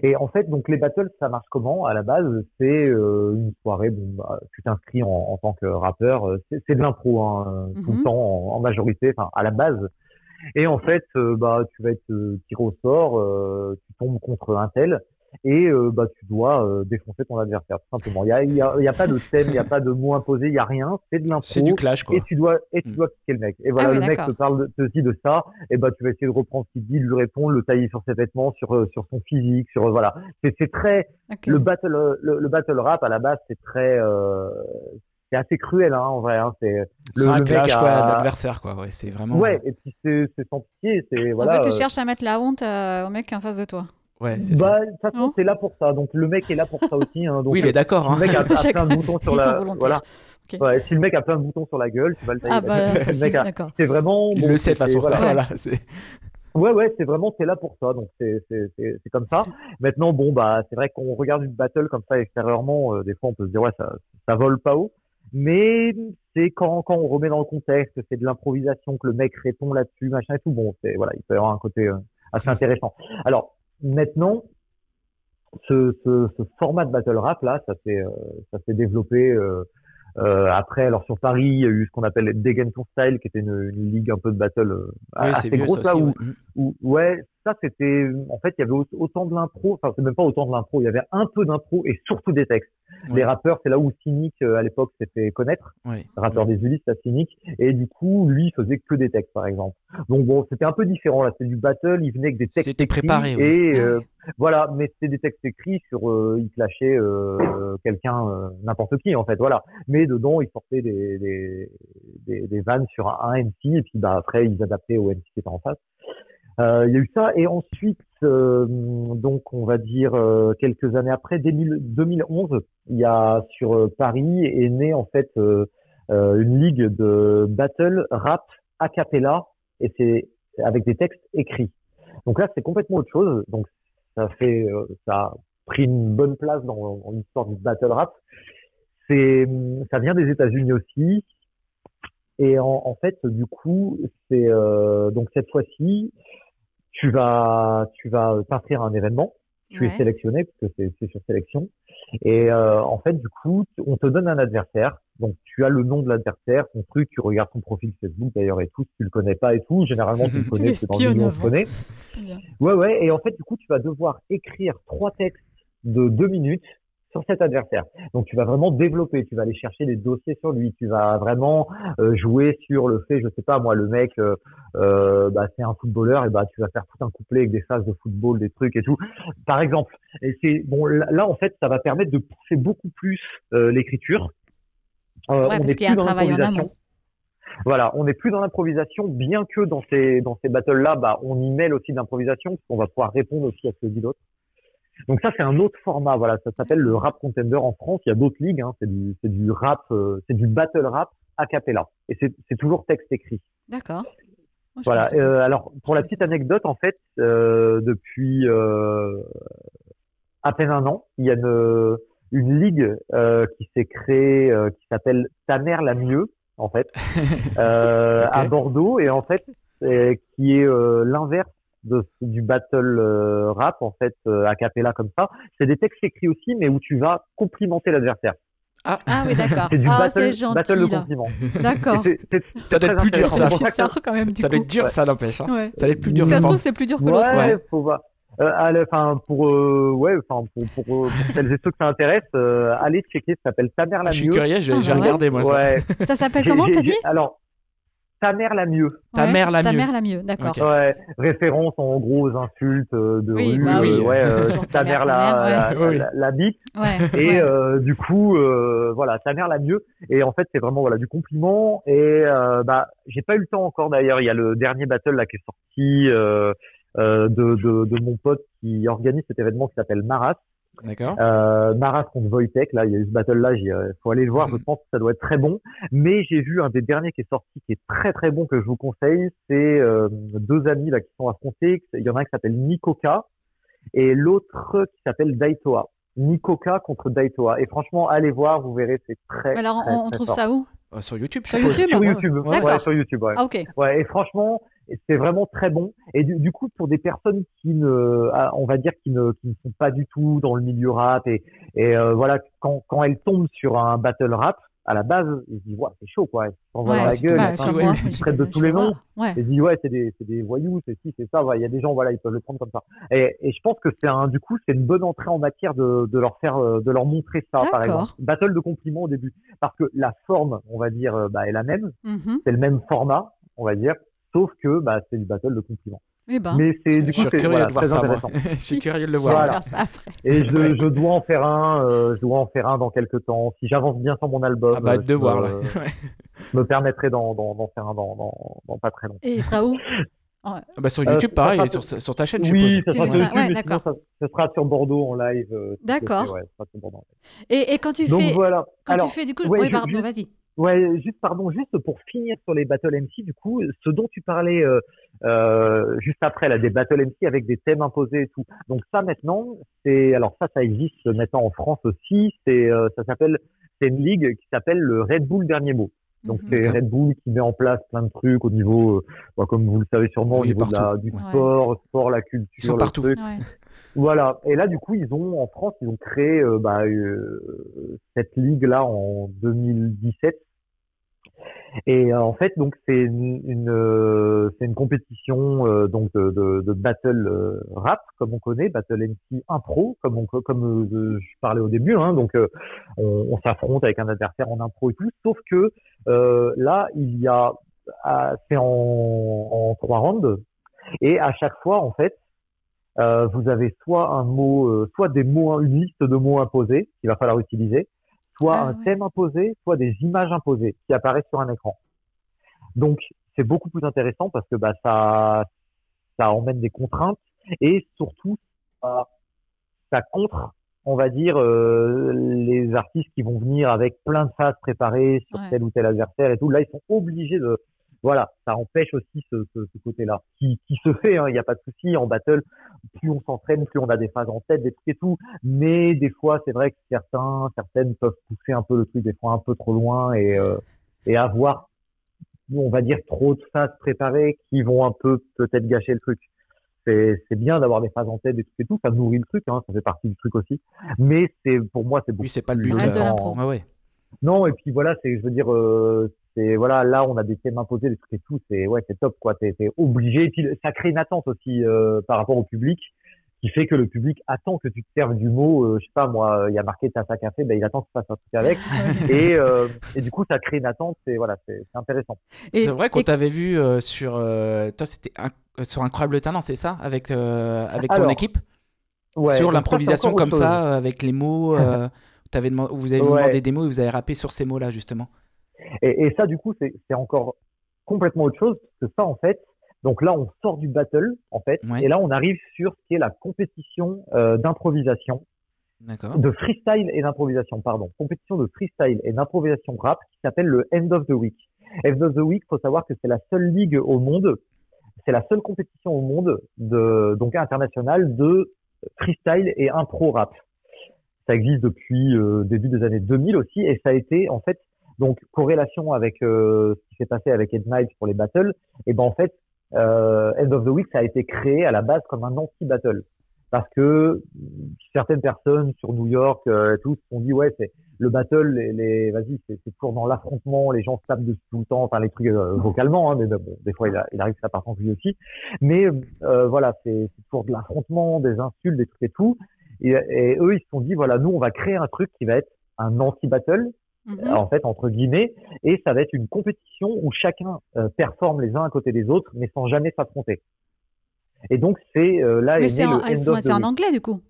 Et en fait, donc les battles, ça marche comment À la base, c'est euh, une soirée. Bon, bah, tu t'inscris en, en, tant que rappeur. Euh, c'est de l'impro hein, tout le temps, en, en majorité, enfin à la base. Et en fait, euh, bah, tu vas être tiré au sort. tu tombes contre un tel et euh, bah, tu dois euh, défoncer ton adversaire tout simplement. Il y a, y, a, y a, pas de thème, il y a pas de mot imposé, il y a rien, c'est de l'impro. C'est du clash quoi. Et tu dois et tu mm. dois kicker le mec. Et voilà, ah le mec te parle de, te dit de ça, et bah tu vas essayer de reprendre ce qu'il dit, lui répondre, le tailler sur ses vêtements, sur euh, sur son physique, sur voilà. C'est c'est très le battle le, le, battle rap à la base c'est très c'est assez cruel, hein, en vrai. Hein. C'est le, un clash a... quoi, de l'adversaire, quoi. Ouais, c'est vraiment. Ouais, et puis c'est sans pitié. C'est voilà. En fait, tu cherches à mettre la honte au mec en face de toi. Ouais, c'est bah, ça. De toute façon, c'est là pour ça. Donc le mec est là pour ça aussi. Hein. Donc, oui, il est d'accord. Hein. Le mec a, a plein de boutons sur la. Voilà. Ouais, si le mec a plein de boutons sur la gueule, tu vas le tailler. Ah bah, a... c'est vraiment. Il le sait de façon. Voilà, voilà Ouais, ouais, c'est vraiment, c'est là pour ça. Donc, c'est, c'est, c'est, comme ça. Maintenant, bon, bah, c'est vrai qu'on regarde une battle comme ça extérieurement, euh, des fois, on peut se dire, ouais, ça, ça vole pas haut. Mais c'est quand, quand on remet dans le contexte, c'est de l'improvisation, que le mec répond là-dessus, machin et tout. Bon, c'est, voilà, il peut y avoir un côté euh, assez intéressant. Alors, maintenant, ce, ce, ce, format de battle rap, là, ça s'est, euh, ça s'est développé, euh, après, alors sur Paris, il y a eu ce qu'on appelle Degen Style, qui était une, une, ligue un peu de battle euh, oui, assez grosse là, où, où, ouais, ça c'était, en fait, il y avait autant de l'impro, enfin c'est même pas autant de l'impro, il y avait un peu d'impro et surtout des textes. Les rappeurs, c'est là où Cynic euh, à l'époque s'est fait connaître, ouais. rappeur des Ulysses, à Cynic, et du coup lui il faisait que des textes par exemple. Donc bon, c'était un peu différent là, c'était du battle, il venait avec des textes. C'était préparé. Et euh, voilà, mais c'était des textes écrits sur, euh, il clashait euh, quelqu'un, euh, n'importe qui en fait, voilà. Mais dedans, il sortait des, des, des, des vannes sur un, un, MC et puis bah après ils adaptaient au MC qui était en face. Euh, il y a eu ça et ensuite, donc on va dire quelques années après, dès 2011, il y a sur Paris est né en fait une ligue de battle rap a cappella et c'est avec des textes écrits. Donc là, c'est complètement autre chose. Donc ça fait, euh, ça a pris une bonne place dans, dans l'histoire du battle rap. C'est, ça vient des États-Unis aussi. Et en, en, fait, du coup, c'est euh, donc cette fois-ci, tu vas, tu vas t'inscrire à un événement tu es sélectionné parce que c'est sur sélection. Et euh, en fait, du coup, on te donne un adversaire. Donc, tu as le nom de l'adversaire, ton truc, tu regardes son profil Facebook d'ailleurs et tout. Si tu le connais pas et tout, généralement tu le connais, c'est dans le on te connaît. Ouais, ouais. Et en fait, du coup, tu vas devoir écrire trois textes de deux minutes sur cet adversaire. Donc tu vas vraiment développer, tu vas aller chercher des dossiers sur lui, tu vas vraiment euh, jouer sur le fait, je sais pas moi, le mec, euh, euh, bah, c'est un footballeur, et bah tu vas faire tout un couplet avec des phases de football, des trucs et tout. Par exemple, et c'est bon là en fait ça va permettre de pousser beaucoup plus l'écriture. ouais, parce qu'il y a un travail en amont. Voilà, on n'est plus dans l'improvisation, bien que dans ces dans ces battles là, bah on y mêle aussi de l'improvisation, parce qu'on va pouvoir répondre aussi à ce que dit l'autre. Donc ça, c'est un autre format. Voilà, ça s'appelle le rap contender en France. Il y a d'autres ligues. Hein. C'est du, c'est du rap, euh, c'est du battle rap a cappella. Et c'est, c'est toujours texte écrit. D'accord. Voilà. Euh, alors pour la petite anecdote, en fait, euh, depuis à peine un an, il y a une, une ligue qui s'est créée, qui s'appelle Ta mère la mieux, en fait, okay. à Bordeaux, et en fait, qui est l'inverse de, du battle euh, rap en fait euh, a cappella comme ça. C'est des textes écrits aussi, mais où tu vas complimenter l'adversaire. Ah. ah, oui, d'accord. c'est du ah, battle, gentil, battle de compliment. D'accord. Ça doit être plus dur, ça. ça quand même, du ça va être dur, ça n'empêche. Hein. Ouais. Ça va être plus dur. Ça se trouve, c'est plus dur que l'autre. Ouais, faut voir. Euh, pour euh, ouais enfin pour, pour, pour, celles et ceux que ça intéresse euh, allez checker ça s'appelle ta mère la ah, je mieux suis curieux je vais, ah, ouais. regarder moi ouais. ça, ça s'appelle comment t'as dit? alors ta mère la mieux. Ta ouais, mère la ta mieux. Ta mère la mieux, d'accord. Okay. Ouais, référence en gros aux insultes de oui, rue. Bah oui. Euh, ouais, euh, ta, ta, mère, la, mère, ouais. la, la, la, bite. Ouais, et euh, du coup, euh, voilà, ta mère la mieux. Et en fait, c'est vraiment voilà du compliment. Et euh, bah, j'ai pas eu le temps encore d'ailleurs. Il y a le dernier battle là qui est sorti euh, de, de, de mon pote qui organise cet événement qui s'appelle Maras. D'accord. Euh, Maras contre Wojtek, là, il y a eu ce battle-là, il euh, faut aller le voir, je pense que ça doit être très bon. Mais j'ai vu un des derniers qui est sorti, qui est très très bon, que je vous conseille, c'est euh, deux amis là qui sont affrontés. Il y en a un qui s'appelle Nikoka et l'autre qui s'appelle Daitoa. Nikoka contre Daitoa. Et franchement, allez voir, vous verrez, c'est très. Alors, très, on, on très trouve fort. ça où? Euh, Sur YouTube. Sur YouTube. Sur YouTube. Ouais, ouais, sur YouTube. Ouais. Ah, ok. Ouais, et franchement, c'est vraiment très bon. Et du, du, coup, pour des personnes qui ne, on va dire, qui ne, qui ne sont pas du tout dans le milieu rap et, et euh, voilà, quand, quand elles tombent sur un battle rap, à la base, ils se disent, ouais, c'est chaud, quoi. Ils s'envoient ouais, dans la gueule, ils traitent de tous les noms. Ouais. Ils se disent, ouais, c'est des, c'est des voyous, c'est ci, c'est ça. Il y a des gens, voilà, ils peuvent le prendre comme ça. Et, et je pense que c'est un, du coup, c'est une bonne entrée en matière de, de leur faire, de leur montrer ça, par exemple. Battle de compliments au début. Parce que la forme, on va dire, bah, est la même. Mm -hmm. C'est le même format, on va dire sauf que bah, c'est du battle de compliments. Eh ben, Mais c'est du Je coup suis c'est voilà, très ça, intéressant. Je suis curieux de le on voir. va Voilà. faire ça après. Et je, je dois en faire un, euh, je dois en faire un dans quelques temps. Si j'avance bien sur mon album, Ah bah, euh, de je voir, me, là. Ouais. me permettrai d'en d'en- d'en faire un dans, dans, dans pas très longtemps. Et il sera où? Ah bah, sur Euh, YouTube, ça pareil, sur, sur- sur ta chaîne, je Oui, suppose. ça sur ça- ouais, ça, ça sera sur Bordeaux en live. euh, D'accord. ouais, et, et quand tu Donc fais, voilà. quand Alors, tu fais du coup, ouais, oui, je- pardon, vas-y. Ouais, juste pardon, juste pour finir sur les Battle MC, du coup, ce dont tu parlais euh, euh, juste après, là, des Battle MC avec des thèmes imposés et tout. Donc ça maintenant, c'est alors ça, ça existe maintenant en France aussi. C'est euh, ça s'appelle, c'est une ligue qui s'appelle le Red Bull Dernier Mot. Donc Mhm. c'est. Red Bull qui met en place plein de trucs au niveau, euh, bah, comme vous le savez sûrement, Oui, au niveau de la, du Ouais. sport, sport, la culture, Ils sont le partout. truc. Ouais. Voilà. Et là, du coup, ils ont en France, ils ont créé euh, bah, euh, cette ligue là en 2017. Et euh, en fait, donc c'est une, une, euh, c'est une compétition euh, donc de, de, de battle euh, rap comme on connaît, battle MC impro comme on comme je parlais au début. Hein, donc euh, on, on s'affronte avec un adversaire en impro et tout. Sauf que là, il y a ah, c'est en, en trois rounds et à chaque fois en fait euh, vous avez soit un mot, euh, soit des mots, une liste de mots imposés qu'il va falloir utiliser, soit Ah un ouais. thème imposé, soit des images imposées qui apparaissent sur un écran. Donc c'est beaucoup plus intéressant parce que bah ça, ça emmène des contraintes et surtout ça, ça contre, on va dire, euh, les artistes qui vont venir avec plein de phases préparées sur Ouais. tel ou tel adversaire et tout. Là ils sont obligés de voilà, ça empêche aussi ce, ce, ce côté-là, qui, qui se fait, hein, il n'y a pas de souci, en battle, plus on s'entraîne, plus on a des phases en tête, des trucs et tout, mais des fois, c'est vrai que certains, certaines peuvent pousser un peu le truc, des fois un peu trop loin, et, euh, et avoir, on va dire, trop de phases préparées qui vont un peu peut-être gâcher le truc. C'est bien d'avoir des phases en tête, des trucs et tout, ça nourrit le truc, hein, ça fait partie du truc aussi, mais c'est pour moi, c'est beaucoup Oui, c'est pas le but. ouais. non, et puis voilà, c'est, je veux dire, euh, c'est voilà, là on a des thèmes imposés, des trucs et tout, c'est ouais, c'est top quoi, t'es, obligé. Et puis ça crée une attente aussi euh, par rapport au public, qui fait que le public attend que tu te serves du mot. euh, je sais pas moi, il y a marqué tasse à café, ben il attend que tu fasses un truc avec, et euh, et du coup ça crée une attente, c'est voilà, c'est, c'est intéressant. C'est vrai qu'on et- t'avait vu euh, sur. euh, toi, c'était un- euh, sur Incroyable Talent, c'est ça? Avec, euh, avec ton Alors, équipe? Ouais, Sur l'improvisation comme chose. ça, euh, avec les mots. euh, vous avez Ouais. demandé des mots et vous avez rappé sur ces mots-là, justement. Et, et ça, du coup, c'est encore complètement autre chose, parce que ça, en fait, donc là, on sort du battle, en fait, Ouais. et là, on arrive sur ce qui est la compétition euh, d'improvisation, de freestyle et d'improvisation, pardon, compétition de freestyle et d'improvisation rap qui s'appelle le End of the Week. End of the Week, faut savoir que c'est la seule ligue au monde, c'est la seule compétition au monde de donc internationale de freestyle et impro rap. Ça existe depuis euh, début des années 2000 aussi et ça a été en fait donc corrélation avec euh, ce qui s'est passé avec Ed Knight pour les battles. Et ben en fait euh, End of the Week ça a été créé à la base comme un anti-battle. Parce que certaines personnes sur New York euh, et tout se sont dit ouais c'est le battle les, les vas-y c'est toujours dans l'affrontement les gens se tapent dessus tout le temps enfin les trucs euh, vocalement hein, mais bon des fois il, a- il arrive que ça part en aussi. Mais euh, voilà c'est c'est toujours de l'affrontement des insultes des trucs et tout. Et, et eux ils se sont dit voilà nous on va créer un truc qui va être un anti-battle Mhm. en fait entre guillemets et ça va être une compétition où chacun euh, performe les uns à côté des autres mais sans jamais s'affronter et donc c'est euh, là Mais est c'est en, en anglais du coup?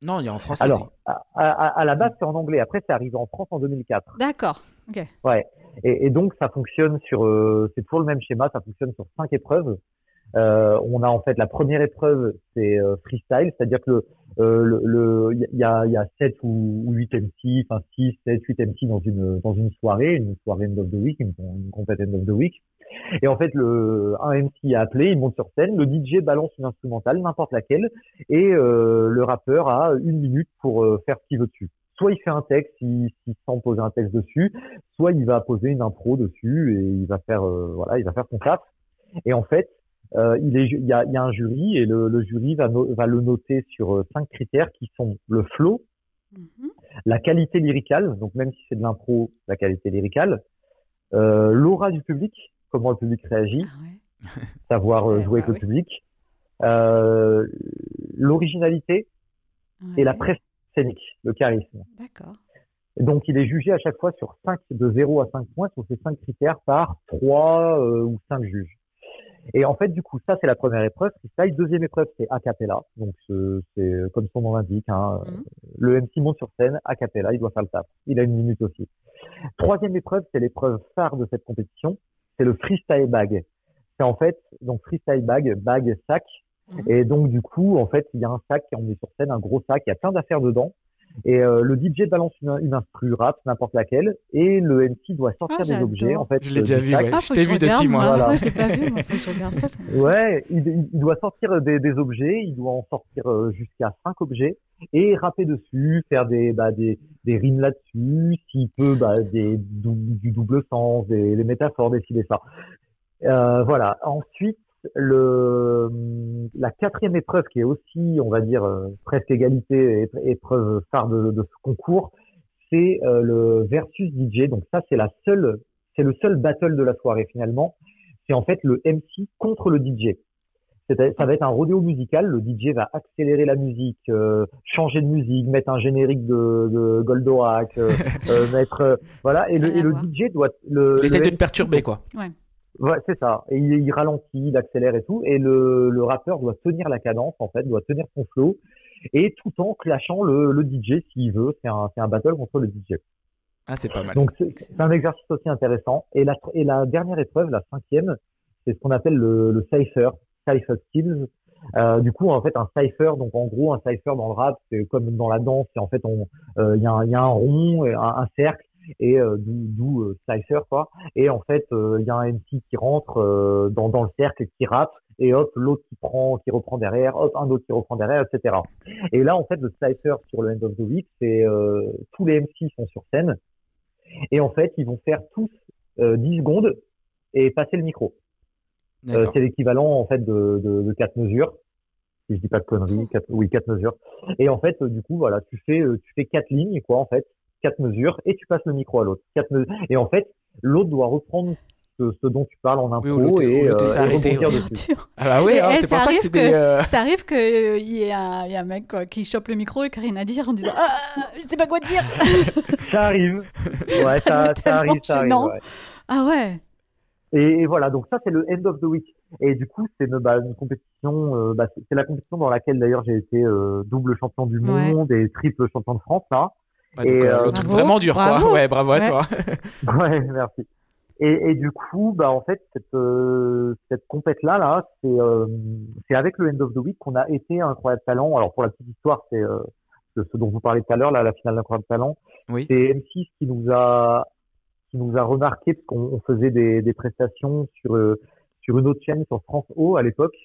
Non, il y a en français alors aussi. à, à- à la base c'est en anglais après c'est arrivé en France en 2004 D'accord. Ok. Ouais. Et, et donc ça fonctionne sur, euh, c'est toujours le même schéma, ça fonctionne sur cinq épreuves. Euh, on a en fait la première épreuve, c'est euh, freestyle, c'est-à-dire que le, euh, le, le- il y a, il y a 7 ou, ou 8 MC, enfin 6, 7, 8 MC dans une, dans une soirée, une soirée end of the week, une, une compète end of the week. Et en fait, le, un MC est appelé, il monte sur scène, le DJ balance une instrumentale, n'importe laquelle, et euh, le rappeur a une minute pour euh, faire ce qu'il veut dessus. Soit il fait un texte, s'il s'il sent poser un texte dessus, soit il va poser une impro dessus et il va faire, euh, voilà, il va faire son taf. Et en fait, euh, il, est, il, y a, il y a un jury et le, le jury va, no- va le noter sur euh, cinq critères qui sont le flow, Mhm. la qualité lyricale, donc même si c'est de l'impro, la qualité lyricale, euh, l'aura du public, comment le public réagit, Ah ouais. savoir euh, jouer bah avec le public, euh, l'originalité et la presse scénique, le charisme. D'accord. Donc, il est jugé à chaque fois sur 5, de 0 à 5 points sur ces 5 critères par 3 euh, ou 5 juges. Et en fait, du coup, ça, c'est la première épreuve. Freestyle. Deuxième épreuve, c'est a cappella. Donc, c'est comme son nom l'indique. Hein, mhm. Le MC monte sur scène, a cappella, il doit faire le taf. Il a une minute aussi. Troisième épreuve, c'est l'épreuve phare de cette compétition. C'est le freestyle bag. C'est en fait, donc freestyle bag, bag, sac. Mhm. Et donc, du coup, en fait, il y a un sac qui est emmené sur scène, un gros sac, il y a plein d'affaires dedans. Et euh, le DJ balance une, une instru rap, n'importe laquelle, et le MC doit sortir ah, des objets. En fait, je l'ai déjà vu, ouais. Ah, je t'ai vu dessus, moi. Voilà. je l'ai pas vu, moi. Faut que je regarde ça. ça... Ouais, il, il, doit sortir des, des, objets, il doit en sortir euh, jusqu'à cinq objets et rapper dessus, faire des, bah, des, des rimes là-dessus, s'il peut, bah, des, du double sens, des, des métaphores, décider ça. Euh, voilà. Ensuite, le, la quatrième épreuve qui est aussi, on va dire, euh, presque égalité, épreuve phare de, de ce concours, c'est euh, le versus DJ. Donc ça, c'est la seule, c'est le seul battle de la soirée finalement. C'est en fait le MC contre le DJ. Ça va être un rodéo musical. Le DJ va accélérer la musique, euh, changer de musique, mettre un générique de, de Goldorak, mettre voilà. Et le, et le DJ doit le. essayer de perturber quoi. Ouais. Ouais, c'est ça. Et il, ralentit, il accélère et tout. Et le, le, rappeur doit tenir la cadence, en fait, doit tenir son flow. Et tout en clashant le, le DJ s'il veut. C'est un, un battle contre le DJ. Ah, c'est pas mal. Donc, c'est un exercice aussi intéressant. Et la, et la dernière épreuve, la cinquième, c'est ce qu'on appelle le, le cypher, cypher skills. Euh, du coup, en fait, un cipher, donc en gros, un cipher dans le rap, c'est comme dans la danse, et en fait, euh, il y, a, y, a un rond, un, un cercle, et euh, d'où euh, Cypher quoi. Et en fait, euh, il y a un MC qui rentre dans, dans le cercle qui rappe et hop l'autre qui prend qui reprend derrière, hop un autre qui reprend derrière, etc. Et là en fait le Cypher sur le End of the Week, c'est tous les MC sont sur scène et en fait ils vont faire tous 10 secondes et passer le micro. c'est l'équivalent en fait de, de, de 4 mesures si je dis pas de conneries, quatre, oui, quatre mesures. Et en fait, du coup, voilà, tu fais, tu fais quatre lignes, quoi, en fait, quatre mesures et tu passes le micro à l'autre. Et en fait, l'autre doit reprendre ce, ce, dont tu parles en impro et, euh, dessus. Ah bah oui, hein, c'est pour ça que, euh... ça arrive qu'il euh, y, ait un, y a un mec quoi, qui chope le micro et qui a rien à dire en disant ah, je sais pas quoi dire. ça arrive. Ouais, ça, ça arrive, ça arrive. Ouais. Ah ouais. Et, et, voilà, donc ça c'est le end of the week. Et du coup, c'est une, bah, une compétition, euh, bah, c'est la compétition dans laquelle d'ailleurs j'ai été euh, double champion du monde et triple champion de France là. Ouais, et euh, le truc vraiment dur, quoi. Ouais, bravo à toi. ouais, merci. Et, et, du coup, bah en fait, cette euh, cette compète là, là, c'est euh, c'est avec le End of the Week qu'on a été incroyable talent. Alors pour la petite histoire, c'est euh, ce dont vous parlez tout à l'heure, là, la finale d'incroyable talent. Oui. C'est M6 qui nous a qui nous a remarqué parce qu'on faisait des, des prestations sur euh, sur une autre chaîne sur France O à l'époque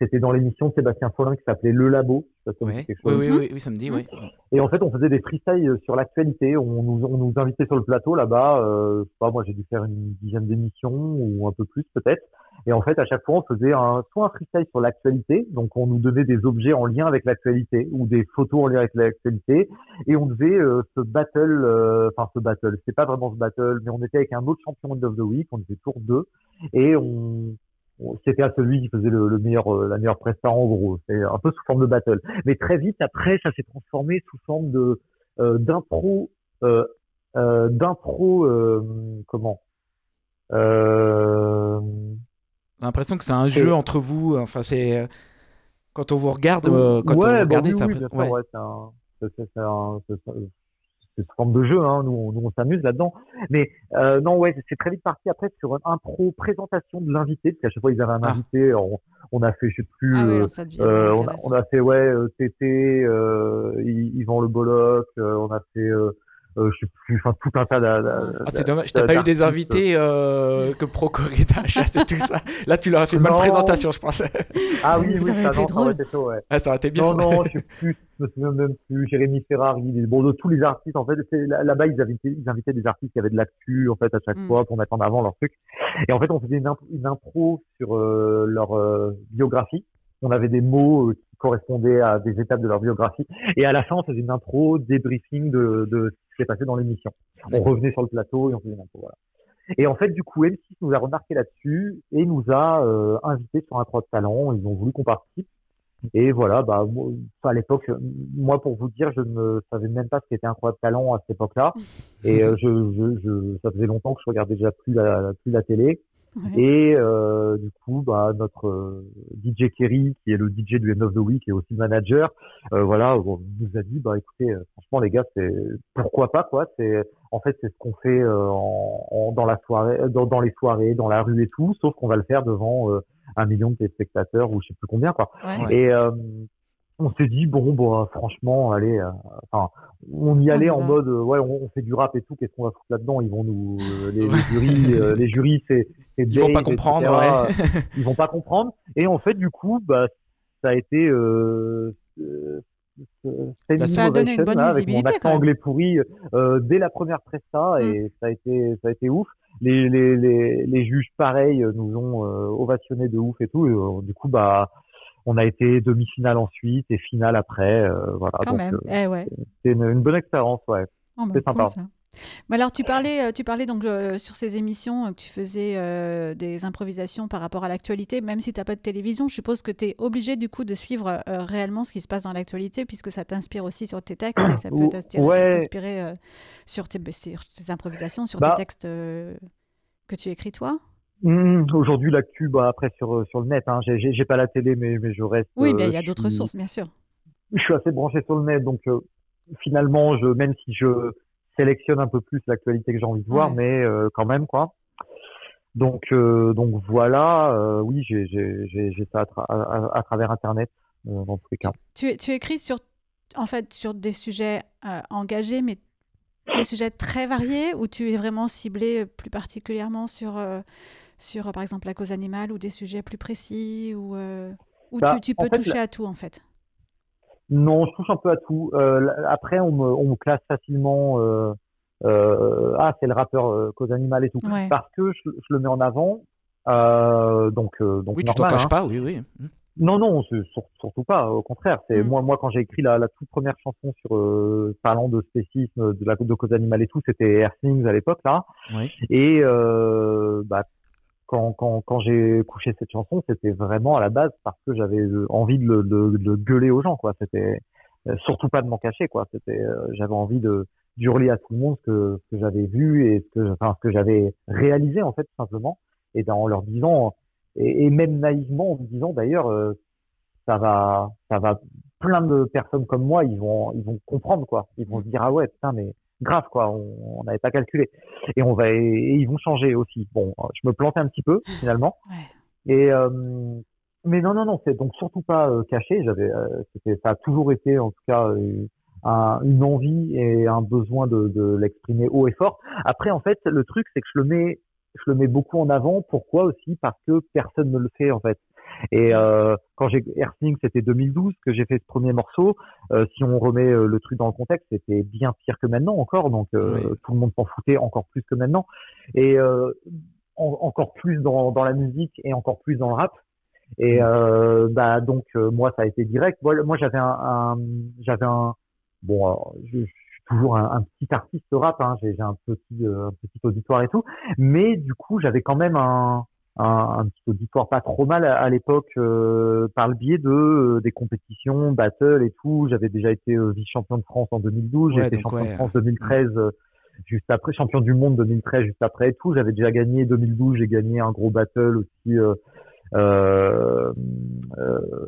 c'était dans l'émission de Sébastien Follin qui s'appelait Le Labo. Oui, oui, oui, oui, ça me dit, oui. Et en fait, on faisait des freestyles euh, sur l'actualité. On nous, on nous invitait sur le plateau là-bas. Euh, pas, moi, j'ai dû faire une dizaine d'émissions ou un peu plus peut-être. Et en fait, à chaque fois, on faisait un, soit un freestyle sur l'actualité, donc on nous donnait des objets en lien avec l'actualité ou des photos en lien avec l'actualité, et on devait euh, se battle, euh, enfin ce battle, c'est pas vraiment ce battle, mais on était avec un autre champion of the week, on était tour 2, et on, c'était à celui qui faisait le, meilleur, euh, la meilleure prestation en gros. C'est un peu sous forme de battle. Mais très vite après, ça s'est transformé sous forme de euh, d'impro, euh, euh d'impro, comment. J'ai l'impression que c'est un jeu entre vous. Enfin, c'est quand on vous regarde, quand ouais, on vous regardez, bah oui, oui, ouais. c'est un, c'est une forme de jeu, hein, nous, on, nous on s'amuse là-dedans. Mais euh, non, ouais, c'est très vite parti après sur un pro présentation de l'invité, parce qu'à chaque fois ils avaient un ah. invité, on, on, a fait, je sais plus, ah euh, euh, on, a, on, a, fait ouais, euh, TT, euh, Yvan Le Bolloc, euh, on a fait euh, je sais plus, enfin tout un tas de. Ah, c'est dommage, t'as pas eu des invités euh, que Procorita chasse et tout ça? Là, tu leur as fait une bonne présentation, je pense. Ah oui, oui, ça, ça, non, ça aurait été chaud, ouais. Ah, ça aurait été bien. Non, non, je sais plus, je me souviens même plus. Jérémy Ferrari, bon, de tous les artistes, en fait, là-bas, ils invitaient, ils invitaient des artistes qui avaient de l'actu, en fait, à chaque mm. fois pour mettre en avant leur truc. Et en fait, on faisait une, une impro sur euh, leur euh, biographie. On avait des mots euh, qui correspondaient à des étapes de leur biographie. Et à la fin, on faisait une intro, débriefing de, de s'est passé dans l'émission. On revenait sur le plateau et on faisait intro. Voilà. Et en fait, du coup, M6 nous a remarqué là-dessus et nous a euh, invités sur un de talent. Ils ont voulu qu'on participe. Et voilà, bah, moi, à l'époque, moi, pour vous dire, je ne savais même pas ce qu'était un de talent à cette époque-là. Et euh, je, je, je, ça faisait longtemps que je regardais déjà plus la, plus la télé. Et euh, du coup, bah, notre euh, DJ Kerry, qui est le DJ du End of the Week et aussi le manager, euh, voilà, nous a dit, bah écoutez, euh, franchement les gars, c'est pourquoi pas quoi. C'est en fait c'est ce qu'on fait euh, en, dans la soirée, dans, dans, les soirées, dans la rue et tout, sauf qu'on va le faire devant un million de téléspectateurs ou je sais plus combien quoi. Ouais. Et on s'est dit bon bon franchement allez euh, enfin on y allait en mode ouais on, fait du rap et tout qu'est-ce qu'on va foutre là-dedans? Ils vont nous euh, les, les, jurys euh, les jurys c'est ils vont pas comprendre ouais. ils vont pas comprendre et en fait du coup bah ça a été bah, ça a donné une bonne là, visibilité avec mon accent anglais pourri dès la première presta et mm. ça a été ça a été ouf les, les, les, les juges pareils nous ont ovationné de ouf et tout et, du coup bah on a été demi-finale ensuite et finale après. Euh, voilà. Quand même. Euh, eh ouais. C'est une, une, bonne expérience, ouais. Oh, bah, c'est sympa. Cool, mais alors, tu parlais, euh, tu parlais donc euh, sur ces émissions que tu faisais euh, des improvisations par rapport à l'actualité, même si tu n'as pas de télévision. Je suppose que tu es obligé du coup de suivre réellement ce qui se passe dans l'actualité, puisque ça t'inspire aussi sur tes textes et ça peut t'inspirer ouais. sur, tes, sur tes improvisations, sur bah, tes textes que tu écris toi? Mmh, Aujourd'hui, l'actu, bah, après sur, sur le net, hein, j'ai pas la télé, mais, mais je reste. Oui, mais il y a d'autres sources, bien sûr. Je suis assez branché sur le net, donc euh, finalement, je, même si je sélectionne un peu plus l'actualité que j'ai envie de voir, ouais. mais euh, quand même, quoi. Donc, euh, donc voilà, oui, j'ai ça à, tra à, à, travers Internet, dans tous les cas. Tu, tu écris sur, en fait, sur des sujets engagés, mais des sujets très variés, ou tu es vraiment ciblé plus particulièrement sur sur, par exemple, la cause animale ou des sujets plus précis ou, euh, ou bah, tu, tu, peux toucher la... à tout, en fait? Non, je touche un peu à tout. Euh, après, on me, on me, classe facilement. Euh, ah, c'est le rappeur cause animale et tout. Ouais. Parce que je, je, le mets en avant. donc, donc, oui, normal, tu t'en caches hein. pas, oui, oui. Non, non, surtout pas. Au contraire, c'est Mm. moi, moi quand j'ai écrit la, la, toute première chanson sur euh, parlant de spécisme, de la de cause animale et tout, c'était Air Things à l'époque là. Oui. Et euh, bah, quand, j'ai couché cette chanson, c'était vraiment à la base parce que j'avais envie de de, gueuler aux gens, quoi. C'était euh, surtout pas de m'en cacher, quoi. C'était, euh, j'avais envie de d'hurler à tout le monde ce que, j'avais vu et ce que, enfin, ce que j'avais réalisé en fait simplement, et en leur disant et, et même naïvement en me disant d'ailleurs, euh, ça va, ça va, plein de personnes comme moi, ils vont, ils vont comprendre quoi. Ils vont se dire ah ouais putain mais grave quoi, on n'avait pas calculé. Et on va et ils vont changer aussi. Bon, je me plantais un petit peu finalement. Ouais. Et euh, mais non non non, c'est donc surtout pas euh, caché. J'avais, euh, c'était, ça a toujours été en tout cas un, une envie et un besoin de, de l'exprimer haut et fort. Après en fait, le truc c'est que je le mets, je le mets beaucoup en avant. Pourquoi aussi? Parce que personne ne le fait en fait. Et euh, quand j'ai Earthling, c'était 2012 que j'ai fait ce premier morceau. Euh, si on remet euh, le truc dans le contexte, c'était bien pire que maintenant encore. Donc euh, Oui. tout le monde s'en foutait encore plus que maintenant. Et euh, en- encore plus dans, dans la musique et encore plus dans le rap. Et euh, bah donc euh, moi ça a été direct. Moi, moi, j'avais un, un- j'avais un bon je, je suis toujours un, un petit artiste rap. Hein, j'ai un petit euh, un petit auditoire et tout. Mais du coup j'avais quand même un un, un petit auditoire pas trop mal à, à l'époque euh, par le biais de euh, des compétitions, battle et tout. J'avais déjà été euh, vice-champion de France en 2012, j'ai Ouais, été champion ouais, de France 2013 euh, juste après, champion du monde 2013 juste après et tout. J'avais déjà gagné 2012, j'ai gagné un gros battle aussi. Euh, euh, euh,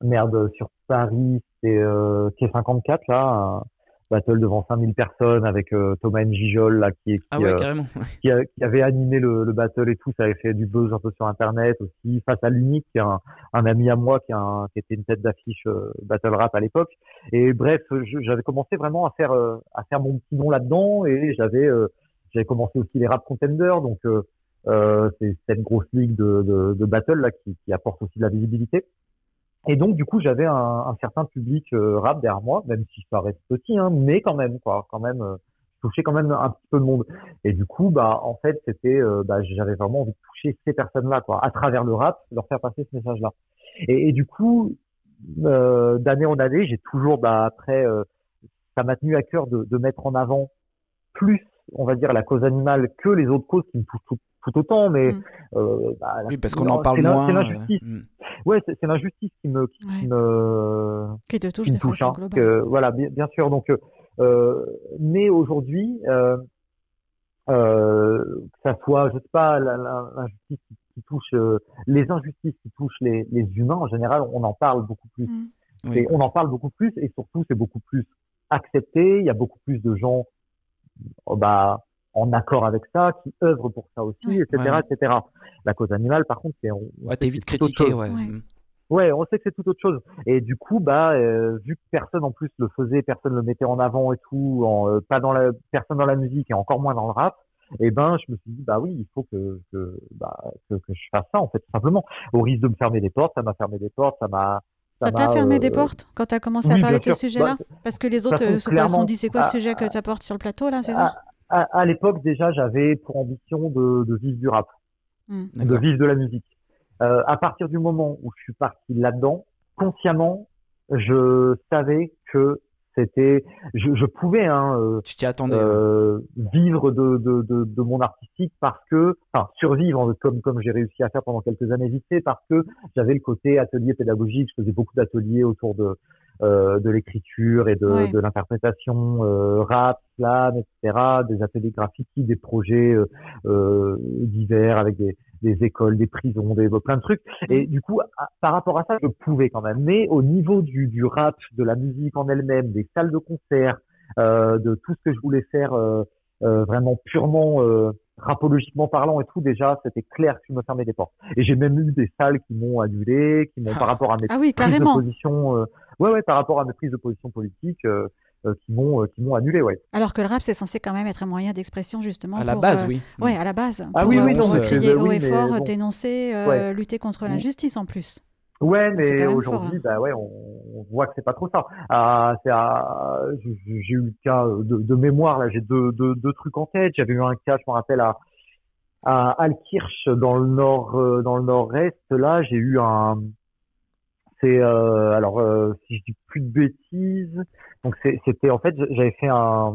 merde sur Paris, c'est euh, K54 là, battle devant 5000 personnes avec euh, Thomas Njijol là qui, qui, Ah ouais, euh, carrément. qui, a- qui avait animé le, le battle et tout, ça avait fait du buzz un peu sur internet aussi, face à l'unique, qui est un, un ami à moi qui, a un- qui était une tête d'affiche euh, battle rap à l'époque. Et bref, j'avais commencé vraiment à faire euh, à faire mon petit nom là-dedans et j'avais euh, j'avais commencé aussi les rap contenders, donc euh, euh, c'est cette grosse ligue de, de, de battle là qui, qui apporte aussi de la visibilité. Et donc du coup j'avais un, un certain public euh, rap derrière moi, même si ça reste petit, hein, mais quand même quoi, quand même euh, je touchais quand même un petit peu de monde. Et du coup bah en fait c'était euh, bah, j'avais vraiment envie de toucher ces personnes-là quoi, à travers le rap, leur faire passer ce message-là. Et, et du coup euh, d'année en année j'ai toujours bah après euh, ça m'a tenu à cœur de, de mettre en avant plus on va dire la cause animale que les autres causes qui me touchent tout, tout autant, mais Mm. euh, bah, Oui, parce qu'on en parle moins. C'est euh, l'injustice. mm. Ouais, c'est l'injustice qui me, qui Ouais. me, Qui te touche qui me de touche. façon hein. globale. Que, voilà, bien, bien sûr. Donc, euh, euh, mais aujourd'hui, euh, euh, que ça soit, je sais pas, l'injustice qui, touche euh, les injustices qui touchent les, les, humains en général, on en parle beaucoup plus. Mm. Et on en parle beaucoup plus et surtout c'est beaucoup plus accepté. Il y a beaucoup plus de gens, oh, bah, en accord avec ça, qui œuvrent pour ça aussi, etc., etc. La cause animale, par contre, c'est ouais, t'es vite critiqué, ouais. Mm. Ouais, on sait que c'est tout autre chose. Et du coup, bah, euh, vu que personne en plus le faisait, personne le mettait en avant et tout, en, euh, pas dans la, personne dans la musique et encore moins dans le rap, et eh ben, je me suis dit, bah oui, il faut que, que, bah, que, que, je fasse ça, en fait, tout simplement. Au risque de me fermer des portes, ça m'a fermé des portes, ça m'a. Ça t'a fermé des euh, portes quand tu as commencé à parler de ce sujet-là? Bah, Parce que les autres se sont dit, c'est quoi ce sujet que tu apportes sur le plateau, là, c'est ça? À, à, l'époque, déjà, j'avais pour ambition de, de vivre du rap, hmm. de vivre de la musique. Euh, à partir du moment où je suis parti là-dedans, consciemment, je savais que c'était, je, je, pouvais hein, euh, tu t'y attendais, euh, vivre de, de, de, de, mon artistique parce que, enfin, survivre comme comme j'ai réussi à faire pendant quelques années vite fait parce que j'avais le côté atelier pédagogique, je faisais beaucoup d'ateliers autour de euh, de l'écriture et de, de l'interprétation euh, rap, slam, etc., des ateliers graphiques, des projets euh, euh, divers avec des, des écoles, des prisons, des plein de trucs. Mm. Et du coup, par rapport à ça, je pouvais quand même. Mais au niveau du, du rap, de la musique en elle-même, des salles de concert, euh, de tout ce que je voulais faire euh, euh, vraiment purement rapologiquement parlant et tout, déjà, c'était clair que je me fermais des portes. Et j'ai même eu des salles qui m'ont annulé, qui m'ont par rapport à mes ah oui, prises de position, ouais, ouais, par rapport à mes prises de position politique. Euh, qui m'ont euh, qui m'ont annulé, ouais. Alors que le rap c'est censé quand même être un moyen d'expression justement. À la base, euh, oui. Ouais, à la base. Ah oui, oui, non, crier haut et fort, dénoncer, lutter contre mm. l'injustice en plus. Ouais, mais aujourd'hui, bah ouais, on, voit que c'est pas trop ça. Ah, j'ai eu le cas de, mémoire là, j'ai deux, deux, deux, trucs en tête. J'avais eu un cas, je me rappelle à à Alkirch dans le nord, dans le nord-est. Là, j'ai eu un, c'est euh, alors euh, si je dis plus de bêtises, donc c'était en fait j'avais fait un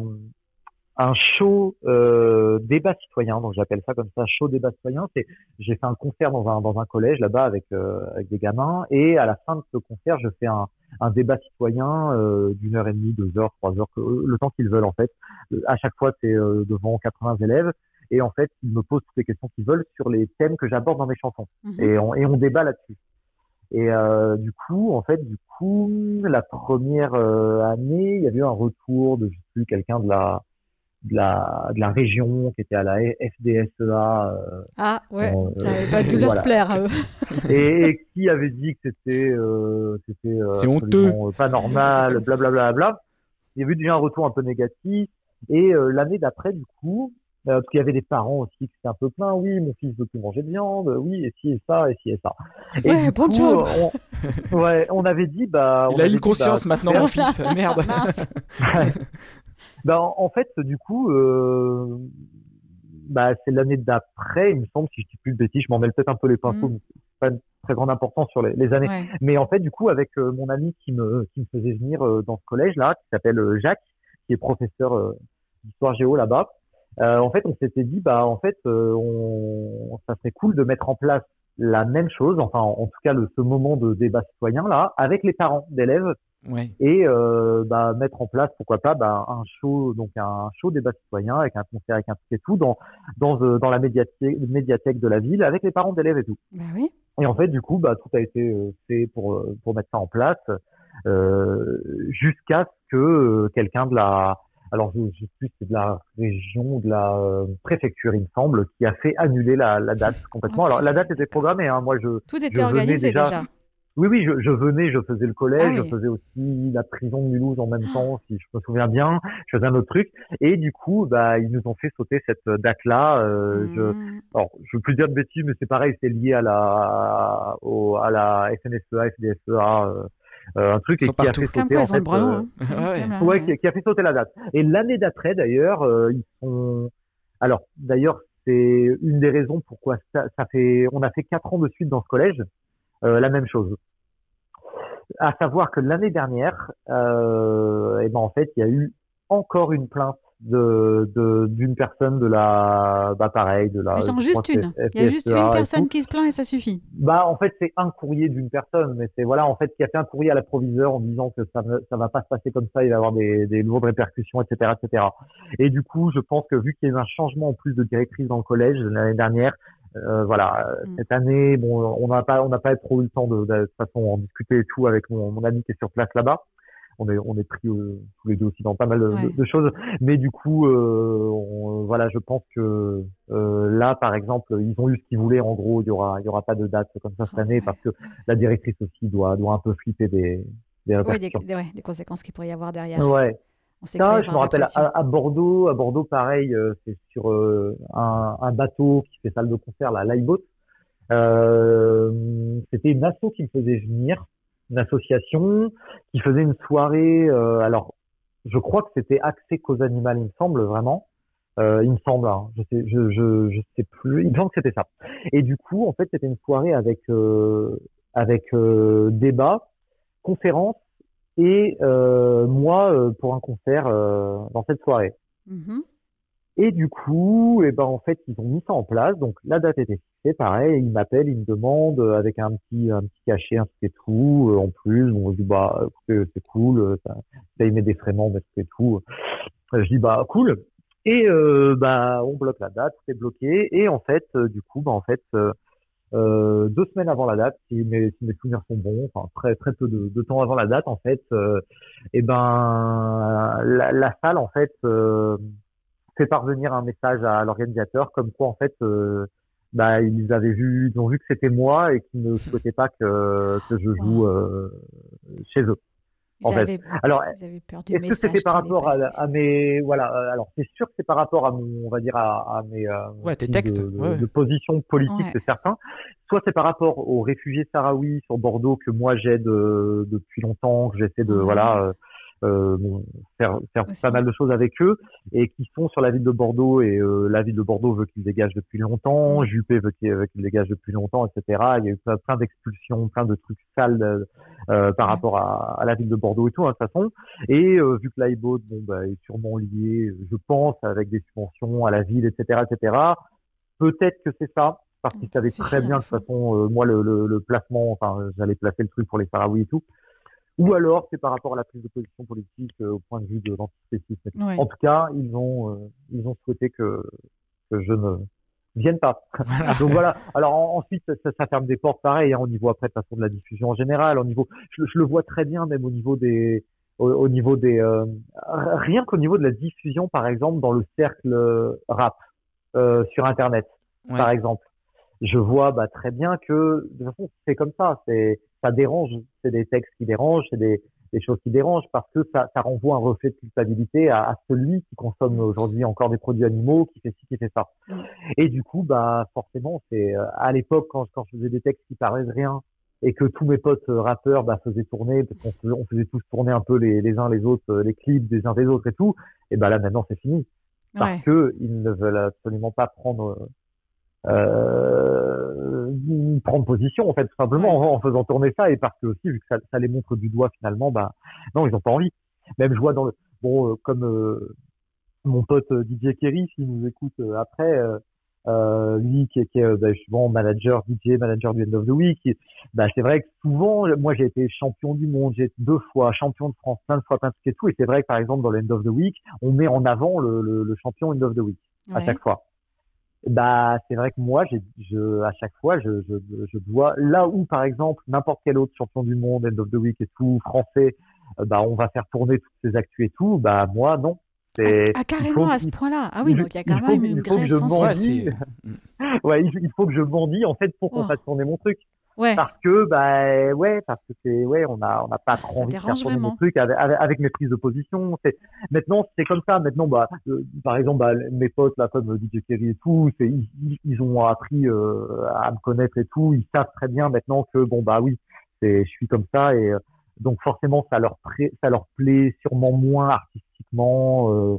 un show euh, débat citoyen, donc j'appelle ça comme ça, show débat citoyen. C'est j'ai fait un concert dans un dans un collège là-bas avec euh, avec des gamins et à la fin de ce concert, je fais un un débat citoyen euh, d'une heure et demie, deux heures, trois heures, le temps qu'ils veulent en fait. À chaque fois, c'est devant 80 élèves et en fait, ils me posent toutes les questions qu'ils veulent sur les thèmes que j'aborde dans mes chansons mhm. et on et on débat là-dessus. Et euh, du coup, en fait, du coup, la première euh, année, il y avait eu un retour de, je sais plus, quelqu'un de la, de la, de la région qui était à la FDSEA. Euh, ah ouais, ça n'avait pas dû leur plaire. et, qui avait dit que c'était, c'était honteux, pas normal, blablabla. Bla, bla, bla. Il y avait eu déjà un retour un peu négatif. Et l'année d'après, du coup, euh, parce qu'il y avait des parents aussi qui étaient un peu pleins. Oui, mon fils veut plus manger de viande. Oui, et si et ça, et si et ça. Et ouais, bon job. On, ouais, on avait dit, bah. Il a une conscience bah, maintenant, mon fils. Merde. bah, en, fait, du coup, euh, bah, c'est l'année d'après, il me semble, si je dis plus de bêtises, je m'en mêle peut-être un peu les pinceaux, mm. mais pas de très grande importance sur les, les années. Mais en fait, du coup, avec euh, mon ami qui me, qui me faisait venir euh, dans ce collège-là, qui s'appelle Jacques, qui est professeur d'histoire géo là-bas, euh, en fait, on s'était dit, bah, en fait, euh, on, ça serait cool de mettre en place la même chose, enfin, en, tout cas, le, ce moment de débat citoyen là, avec les parents d'élèves, ouais. et euh, bah, mettre en place, pourquoi pas, bah, un show, donc un show débat citoyen avec un concert, avec un truc et tout, dans dans euh, dans la médiathèque, médiathèque de la ville, avec les parents d'élèves et tout. Bah oui. Et en fait, du coup, bah, tout a été fait pour pour mettre ça en place, jusqu'à ce que quelqu'un de la alors je ne sais plus c'est de la région, de la euh, préfecture, il me semble, qui a fait annuler la, la date complètement. Alors la date était programmée, hein. moi je tout était organisé déjà. Oui, oui, je, je, venais, je faisais le collège, ah je faisais aussi la prison de Mulhouse en même temps, si je me souviens bien. Je faisais un autre truc, et du coup, bah, ils nous ont fait sauter cette date-là. Euh, je, hmm. alors, je veux plus dire de bêtises, mais c'est pareil, c'est lié à la, au, à la FNSEA, FDSEA. Euh, un truc qui a fait sauter en fait, euh, ouais. qui, a fait sauter la date. Et l'année d'après d'ailleurs, euh, ils sont alors d'ailleurs c'est une des raisons pourquoi ça, ça, fait on a fait quatre ans de suite dans ce collège la même chose. À savoir que l'année dernière, et ben en fait il y a eu encore une plainte de d'une personne de la bah pareil de la ils sont juste une. Il y a juste une personne qui se plaint et ça suffit. Bah en fait c'est un courrier d'une personne mais c'est voilà en fait qui a fait un courrier à l'approviseur en disant que ça ça va pas se passer comme ça il va y avoir des, des lourdes répercussions etc etc et du coup je pense que vu qu'il y a eu un changement en plus de directrice dans le collège l'année dernière euh, voilà, mm. cette année, bon, on n'a pas, on n'a pas trop eu le temps de, de, toute façon en discuter et tout avec mon, mon ami qui est sur place là-bas on est on est pris euh, tous les deux aussi dans pas mal de, choses. Mais du coup euh, voilà je pense que euh, là par exemple ils ont eu ce qu'ils voulaient. En gros il y aura il y aura pas de date comme ça cette année parce que la directrice aussi doit doit un peu flipper des des, ouais, des, conséquences qu'il pourrait y avoir derrière. Ouais. Ça, je me rappelle à, Bordeaux, à Bordeaux, pareil, c'est sur un, un, bateau qui fait salle de concert, la Lightboat. Euh, c'était une asso qui me faisait venir une association qui faisait une soirée. Euh, alors, je crois que c'était accès cause animale, il me semble vraiment. Euh, il me semble, hein, je sais, je, je, je, sais plus. Il me semble que c'était ça. Et du coup, en fait, c'était une soirée avec euh, avec euh, débat, conférence et euh, moi euh, pour un concert dans cette soirée. Mm-hmm. Et du coup, eh ben en fait, ils ont mis ça en place. Donc la date était fixée, pareil. Ils m'appellent, ils me demandent euh, avec un petit un petit cachet, un petit tout euh, en plus. On dit bah c'est cool, euh, ça, ça y met des fréments, mais c'est tout. Je dis bah cool. Et bah on bloque la date, c'est bloqué. Et en fait, du coup, bah en fait. Euh, deux semaines avant la date, si mes, si mes souvenirs sont bons, enfin très très peu de, de temps avant la date en fait, euh, et eh ben la, la, salle en fait euh, fait parvenir un message à l'organisateur comme quoi en fait euh, bah, ils avaient vu, ils ont vu que c'était moi et qu'ils ne souhaitaient pas que, que je joue euh, chez eux. en fait. alors, est-ce que c'était par rapport à, à, mes, voilà, euh, alors c'est sûr que c'est par rapport à mon, on va dire à, à mes, euh, ouais, tes textes, de, ouais. de, position politique, c'est certain. Soit c'est par rapport aux réfugiés sahraouis sur Bordeaux que moi j'aide depuis longtemps, que j'essaie de, voilà euh, faire, faire pas mal de choses avec eux et qui sont sur la ville de Bordeaux et euh, la ville de Bordeaux veut qu'ils dégagent depuis longtemps, Juppé veut qu'ils qu dégagent depuis longtemps, etc. Il y a eu plein, plein d'expulsions, plein de trucs sales euh, par rapport à, à, la ville de Bordeaux et tout, hein, de toute façon. Et euh, vu que l'IBO bon, bah, est sûrement lié, je pense, avec des subventions à la ville, etc., etc. Peut-être que c'est ça, parce qu'ils savaient très bien de toute façon, moi, le, le, le placement, enfin, j'allais placer le truc pour les Sahraouis et tout ou alors c'est par rapport à la prise de position politique euh, au point de vue de l'antispécisme. En tout cas, ils ont euh, ils ont souhaité que, que je ne vienne pas. Donc voilà. Alors ensuite, ça, ça, ferme des portes pareil hein, au niveau après de façon de la diffusion en général, au niveau, je, je, le vois très bien même au niveau des au, niveau des euh, rien qu'au niveau de la diffusion par exemple dans le cercle rap euh, sur internet ouais. par exemple. Je vois bah, très bien que de toute façon c'est comme ça, c'est ça dérange, c'est des textes qui dérangent, c'est des, des, choses qui dérangent parce que ça, ça renvoie un reflet de culpabilité à, à celui qui consomme aujourd'hui encore des produits animaux, qui fait ci, qui fait ça. Et du coup, bah forcément, c'est euh, à l'époque quand, quand je faisais des textes qui paraissent rien et que tous mes potes euh, rappeurs bah, faisaient tourner, parce qu'on faisait, on faisait tous tourner un peu les, les uns les autres, euh, les clips des uns des autres et tout, et bah là maintenant c'est fini parce ouais. que ils ne veulent absolument pas prendre euh, prendre position en fait tout simplement en, en, faisant tourner ça et parce que aussi vu que ça, ça les montre du doigt finalement bah non ils ont pas envie. Même je vois dans le bon euh, comme euh, mon pote euh, DJ Kerry s'il nous écoute euh, après euh, lui qui, qui est bah, souvent manager DJ manager du End of the Week bah, c'est vrai que souvent moi j'ai été champion du monde j'ai deux fois champion de France plein de fois plein de et tout et c'est vrai que par exemple dans le End of the Week on met en avant le, le, le champion End of the Week ouais. à chaque fois bah c'est vrai que moi j'ai je à chaque fois je, je je dois là où par exemple n'importe quel autre champion du monde end of the week et tout français euh, bah on va faire tourner toutes ces actus et tout bah moi non. C'est ah, ah, carrément à ce point-là. Ah oui donc il y a quand même une grève sans ouais il, faut que je bandis en fait pour qu'on oh. fasse tourner mon truc Ouais. Parce que, bah, ouais, parce que c'est, ouais, on a, on a pas trop envie de faire tourner mon truc avec, avec, mes prises de position. C'est, maintenant, c'est comme ça. Maintenant, bah, euh, par exemple, bah, mes potes, là, comme DJ Kerry et tout, c'est, ils, ils, ont appris euh, à me connaître et tout. Ils savent très bien maintenant que, bon, bah oui, c'est, je suis comme ça et euh, donc forcément, ça leur, pré, ça leur plaît sûrement moins artistiquement.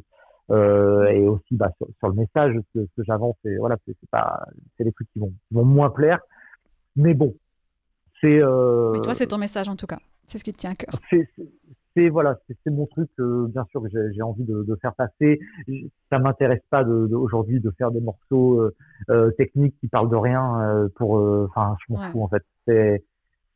Euh, et aussi bah, sur, sur, le message que j'avance c'est voilà c'est pas c'est les trucs qui vont, qui vont moins plaire mais bon, c'est. Euh... Mais toi, c'est ton message en tout cas. C'est ce qui te tient à cœur. c'est voilà, c'est mon truc, bien sûr que j'ai envie de, de, faire passer. Ça m'intéresse pas de, aujourd'hui de faire des morceaux techniques qui parlent de rien pour, enfin, je m'en fous en fait. C'est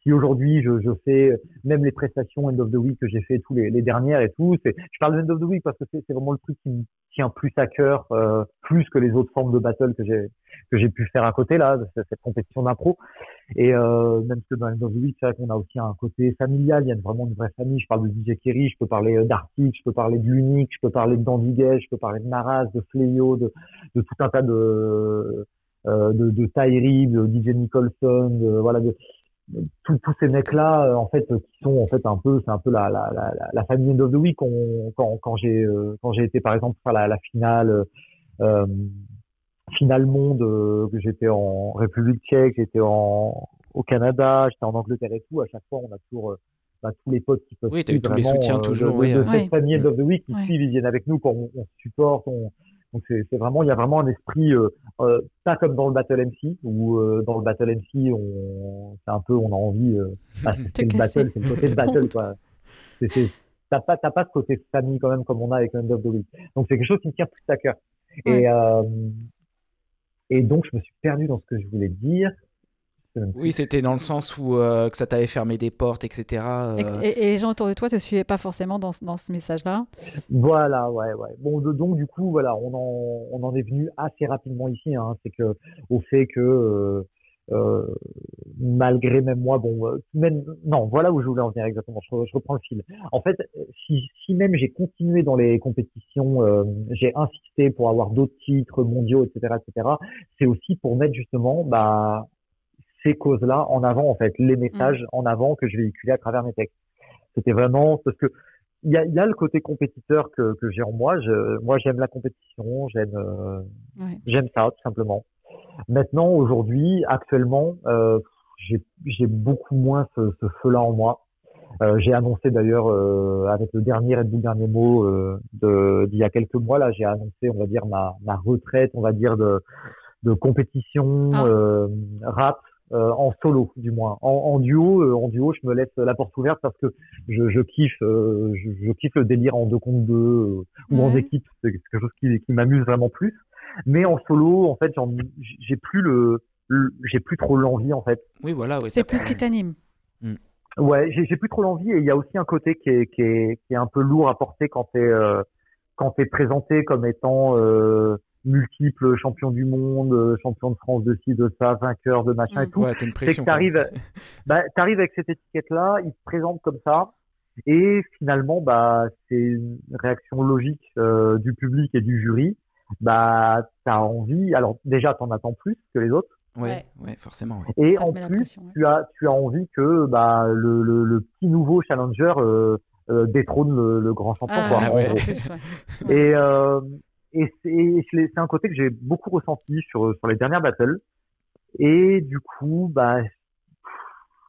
si aujourd'hui je, je, fais même les prestations End of the Week que j'ai fait tous les, les, dernières et tout, je parle de End of the Week parce que c'est vraiment le truc qui me tient plus à cœur, euh, plus que les autres formes de battle que j'ai que j'ai pu faire à côté là, cette compétition d'impro. Et euh, même que dans End of the Week, c'est vrai qu'on a aussi un côté familial, il y a vraiment une vraie famille. Je parle de DJ Kerry, je peux parler d'Arctic, je peux parler de l'Unique, je peux parler de Dandy je peux parler de Naraz, de Fléau, de, de tout un tas de euh, de, de Tyree, de DJ Nicholson, de, voilà, de, tous ces mecs là euh, en fait qui sont en fait un peu c'est un peu la la la, la famille End of the Week. Quand quand j'ai euh, quand j'ai été par exemple faire la, la finale euh, finale monde euh, que j'étais en République tchèque j'étais en au Canada j'étais en Angleterre et tout à chaque fois on a toujours bah, tous les potes qui peuvent oui, as tous les soutiens toujours de, oui, de, cette famille End of the Week qui suivent ils viennent avec nous quand on, on supporte on donc c'est vraiment, il y a vraiment un esprit euh, euh, pas comme dans le Battle MC où euh, dans le Battle MC on, c'est un peu, on a envie, bah, c'est le battle, c'est le côté de battle quoi. T'as pas, t'as pas ce côté famille quand même comme on a avec End of the Week. Donc c'est quelque chose qui me tient plus à cœur. Et et donc je me suis perdu dans ce que je voulais dire. Oui, c'était dans le sens où euh, que ça t'avait fermé des portes, etc. Euh. Et, les gens autour de toi te suivaient pas forcément dans, dans ce message-là? Voilà, ouais, ouais. Bon, donc du coup, voilà, on en, on en est venu assez rapidement ici. Hein. C'est que au fait que euh, malgré même moi, bon, même non, voilà où je voulais en venir exactement. Je, reprends le fil. En fait, si, si même j'ai continué dans les compétitions, j'ai insisté pour avoir d'autres titres mondiaux, etc., etc. C'est aussi pour mettre justement, bah ces causes-là en avant, en fait, les messages mm. en avant que je véhiculais à travers mes textes. C'était vraiment parce que il y a, y a, le côté compétiteur que, que j'ai en moi. Je, moi, j'aime la compétition, j'aime euh, j'aime ça tout simplement. Maintenant, aujourd'hui, actuellement, euh, j'ai beaucoup moins ce, ce feu-là en moi. Euh, j'ai annoncé d'ailleurs euh, avec le dernier Red Bull dernier mot euh, d'il y a quelques mois là, j'ai annoncé, on va dire ma, ma retraite, on va dire de de compétition ah. rap euh, en solo du moins. En, en duo, euh, en duo, je me laisse la porte ouverte parce que je, je kiffe, euh, je, je, kiffe le délire en deux contre deux ou en équipe. C'est quelque chose qui, qui m'amuse vraiment plus. Mais en solo, en fait, j'ai plus le, j'ai plus trop l'envie en fait. Oui, voilà. c'est plus ce qui t'anime. Mm. Ouais, j'ai plus trop l'envie et il y a aussi un côté qui est, qui est, qui est un peu lourd à porter quand t'es euh, quand t'es présenté comme étant euh, multiple champion du monde, euh, champion de France de ci, de ça, vainqueur de machin et mm. tout. Ouais, une pression, que t'arrives, bah, t'arrives avec cette étiquette-là, il te présente comme ça, et finalement, bah, c'est une réaction logique euh, du public et du jury. Bah, t'as envie. Alors déjà, t'en attends plus que les autres. Ouais, ouais, forcément. Et en plus, tu as, tu as envie que bah, le, le, le petit nouveau challenger euh, euh détrône le, le, grand champion. Ah, quoi, ouais. et, euh, et c'est un côté que j'ai beaucoup ressenti sur, sur les dernières battles. Et du coup, bah,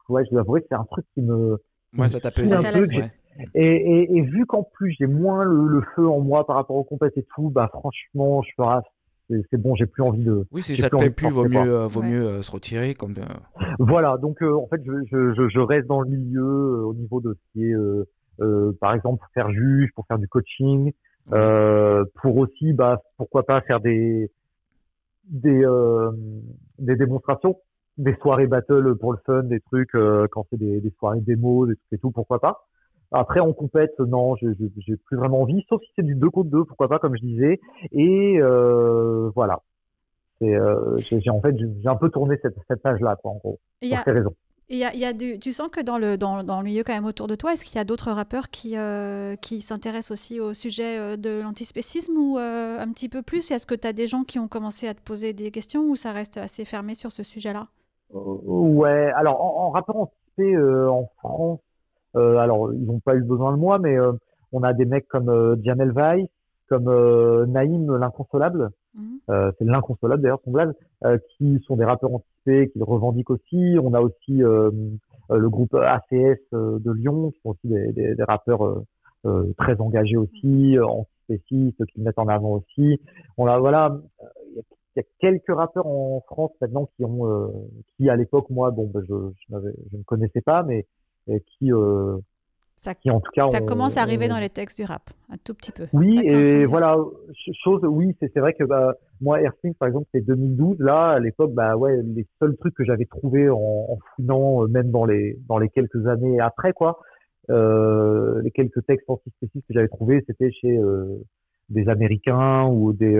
ouais, je dois avouer que c'est un truc qui me. Ouais, ça t'a pesé un peu. Et, et, et, vu qu'en plus j'ai moins le, le, feu en moi par rapport aux compètes et tout, bah franchement, je ferai c'est bon, j'ai plus envie de. Oui, si ça te plaît plus, vaut mieux, euh, vaut mieux euh, se retirer. Comme... Euh. Voilà, donc en fait, je, je, je, reste dans le milieu au niveau de ce qui est, par exemple, pour faire juge, pour faire du coaching, euh, pour aussi, bah, pourquoi pas faire des des, euh, des démonstrations, des soirées battle pour le fun, des trucs euh, quand c'est des, des soirées démo, des trucs et tout, pourquoi pas. Après en compète, non, j'ai plus vraiment envie, sauf si c'est du 2 contre 2, pourquoi pas, comme je disais. Et euh, voilà. j'ai en fait j'ai un peu tourné cette, cette page là, quoi, en gros. pour ces raisons. A, y a tu sens que dans le, dans, dans, le milieu quand même autour de toi, est-ce qu'il y a d'autres rappeurs qui, euh, qui s'intéressent aussi au sujet euh, de l'antispécisme ou euh, un petit peu plus? Est-ce que tu as des gens qui ont commencé à te poser des questions ou ça reste assez fermé sur ce sujet-là? Ouais, alors en, en rappeur antispé en France, alors ils n'ont pas eu besoin de moi, mais on a des mecs comme Jamel Weiss, comme Naïm l'inconsolable, Mhm. Euh, c'est l'inconsolable d'ailleurs son blaze, euh, qui sont des rappeurs anticipés, qui le revendiquent aussi. On a aussi euh, le groupe ACS de Lyon, qui sont aussi des, des, des rappeurs très engagés aussi, antispécistes, qui mettent en avant aussi. On a voilà, il y a quelques rappeurs en France maintenant qui ont, qui à l'époque moi, bon, ben, je, je, je, ne connaissais pas, mais qui Ça, qui en tout cas, ça commence à arriver dans les textes du rap, un tout petit peu. Oui, et voilà, chose, oui, c'est vrai que bah, moi, Airstream, par exemple, c'est 2012. Là, à l'époque, bah ouais, les seuls trucs que j'avais trouvés en, en fouinant, euh, même dans les dans les quelques années après, quoi, euh, les quelques textes antispécistes que j'avais trouvés, c'était chez euh, des Américains ou des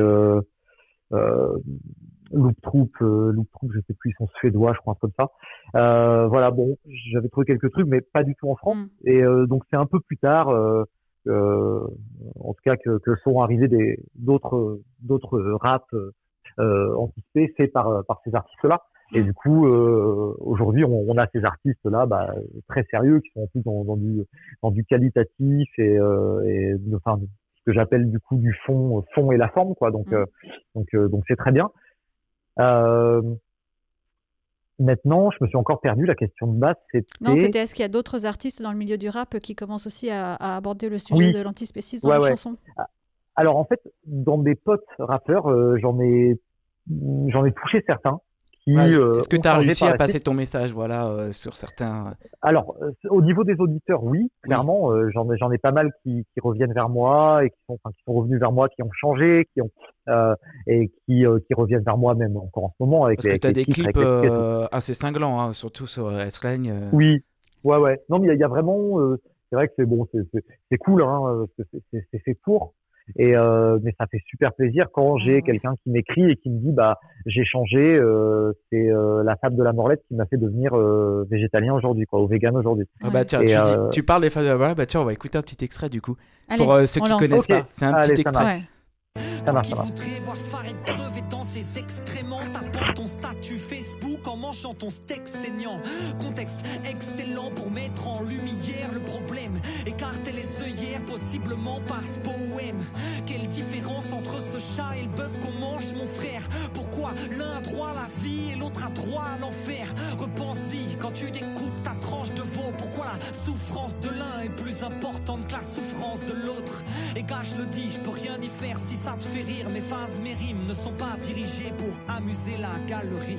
Loop Troop, euh, Loop Troop, je sais plus, ils sont suédois, je crois, comme ça. Euh, voilà, bon, j'avais trouvé quelques trucs, mais pas du tout en France. Mm. Et euh, donc c'est un peu plus tard, euh, en tout cas, que, que sont arrivés des d'autres d'autres rap euh, anticipés faits par par ces artistes-là. Et du coup, euh, aujourd'hui, on, on, a ces artistes-là bah, très sérieux qui sont en plus dans, dans, du, dans du qualitatif et, euh, et enfin, ce que j'appelle du coup du fond, fond et la forme, quoi. Donc, mm. euh, donc, donc c'est très bien. Euh, maintenant, je me suis encore perdu. La question de base, c'était. Non, c'était est-ce qu'il y a d'autres artistes dans le milieu du rap qui commencent aussi à, à aborder le sujet de l'antispécisme dans les chansons? Alors, en fait, dans mes potes rappeurs, euh, j'en ai, j'en ai touché certains. Euh, est-ce que tu as réussi à passer ton message voilà, euh, sur certains. Alors, euh, au niveau des auditeurs, oui, clairement. j'en, ai, j'en ai pas mal qui, qui, reviennent vers moi et qui sont, enfin, qui sont revenus vers moi, qui ont changé, qui ont, et qui, qui reviennent vers moi même encore en ce moment. Avec, Parce que tu as des clips assez cinglants, hein, surtout sur S-Line. Oui, ouais, ouais. Non, mais il y, y, a vraiment. c'est vrai que c'est bon, c'est, c'est, c'est cool, hein, c'est, c'est pour. Et euh, mais ça fait super plaisir quand j'ai quelqu'un qui m'écrit et qui me dit bah j'ai changé, euh, c'est euh, la fable de la morlette qui m'a fait devenir euh, végétalien aujourd'hui quoi, ou vegan aujourd'hui. Ah bah tiens, tu, dis, tu, parles des fables de la morlette, bah tiens on va écouter un petit extrait du coup Allez, pour ceux qui connaissent pas. C'est un petit extrait. Ça marche, ça marche. Ton statut Facebook en mangeant ton steak saignant. Contexte excellent pour mettre en lumière le problème. Écarter les œillères possiblement par ce poème. Quelle différence entre ce chat et le bœuf qu'on mange, mon frère? Pourquoi l'un a droit à la vie et l'autre a droit à l'enfer? Repense-y quand tu découpes ta tranche de veau. Pourquoi la souffrance de l'un est plus importante que la souffrance de l'autre? Et gars, je le dis, je peux rien y faire si ça te fait rire. Mes phases, mes rimes ne sont pas dirigées pour amuser la galerie.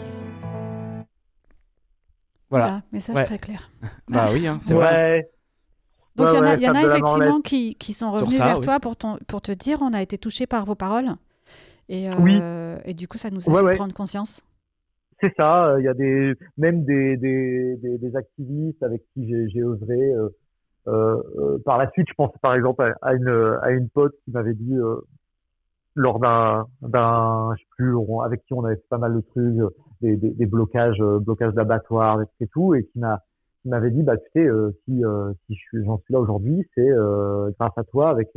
Voilà, message très clair. bah oui, hein, c'est vrai. Donc il y, en a, y en a effectivement qui, qui, sont revenus vers toi pour, ton, pour te dire on a été touché par vos paroles. Et, euh, et du coup, ça nous a fait prendre conscience. C'est ça, il y a des, même des, des, des, activistes avec qui j'ai œuvré. Euh, euh, euh, par la suite, je pense par exemple à, une, à une pote qui m'avait dit lors d'un, d'un, je sais plus, avec qui on avait fait pas mal de trucs, des, des, des blocages, blocages d'abattoirs et tout, et qui m'a qui m'avait dit bah tu sais euh, si euh, si je suis j'en suis là aujourd'hui c'est euh, grâce à toi avec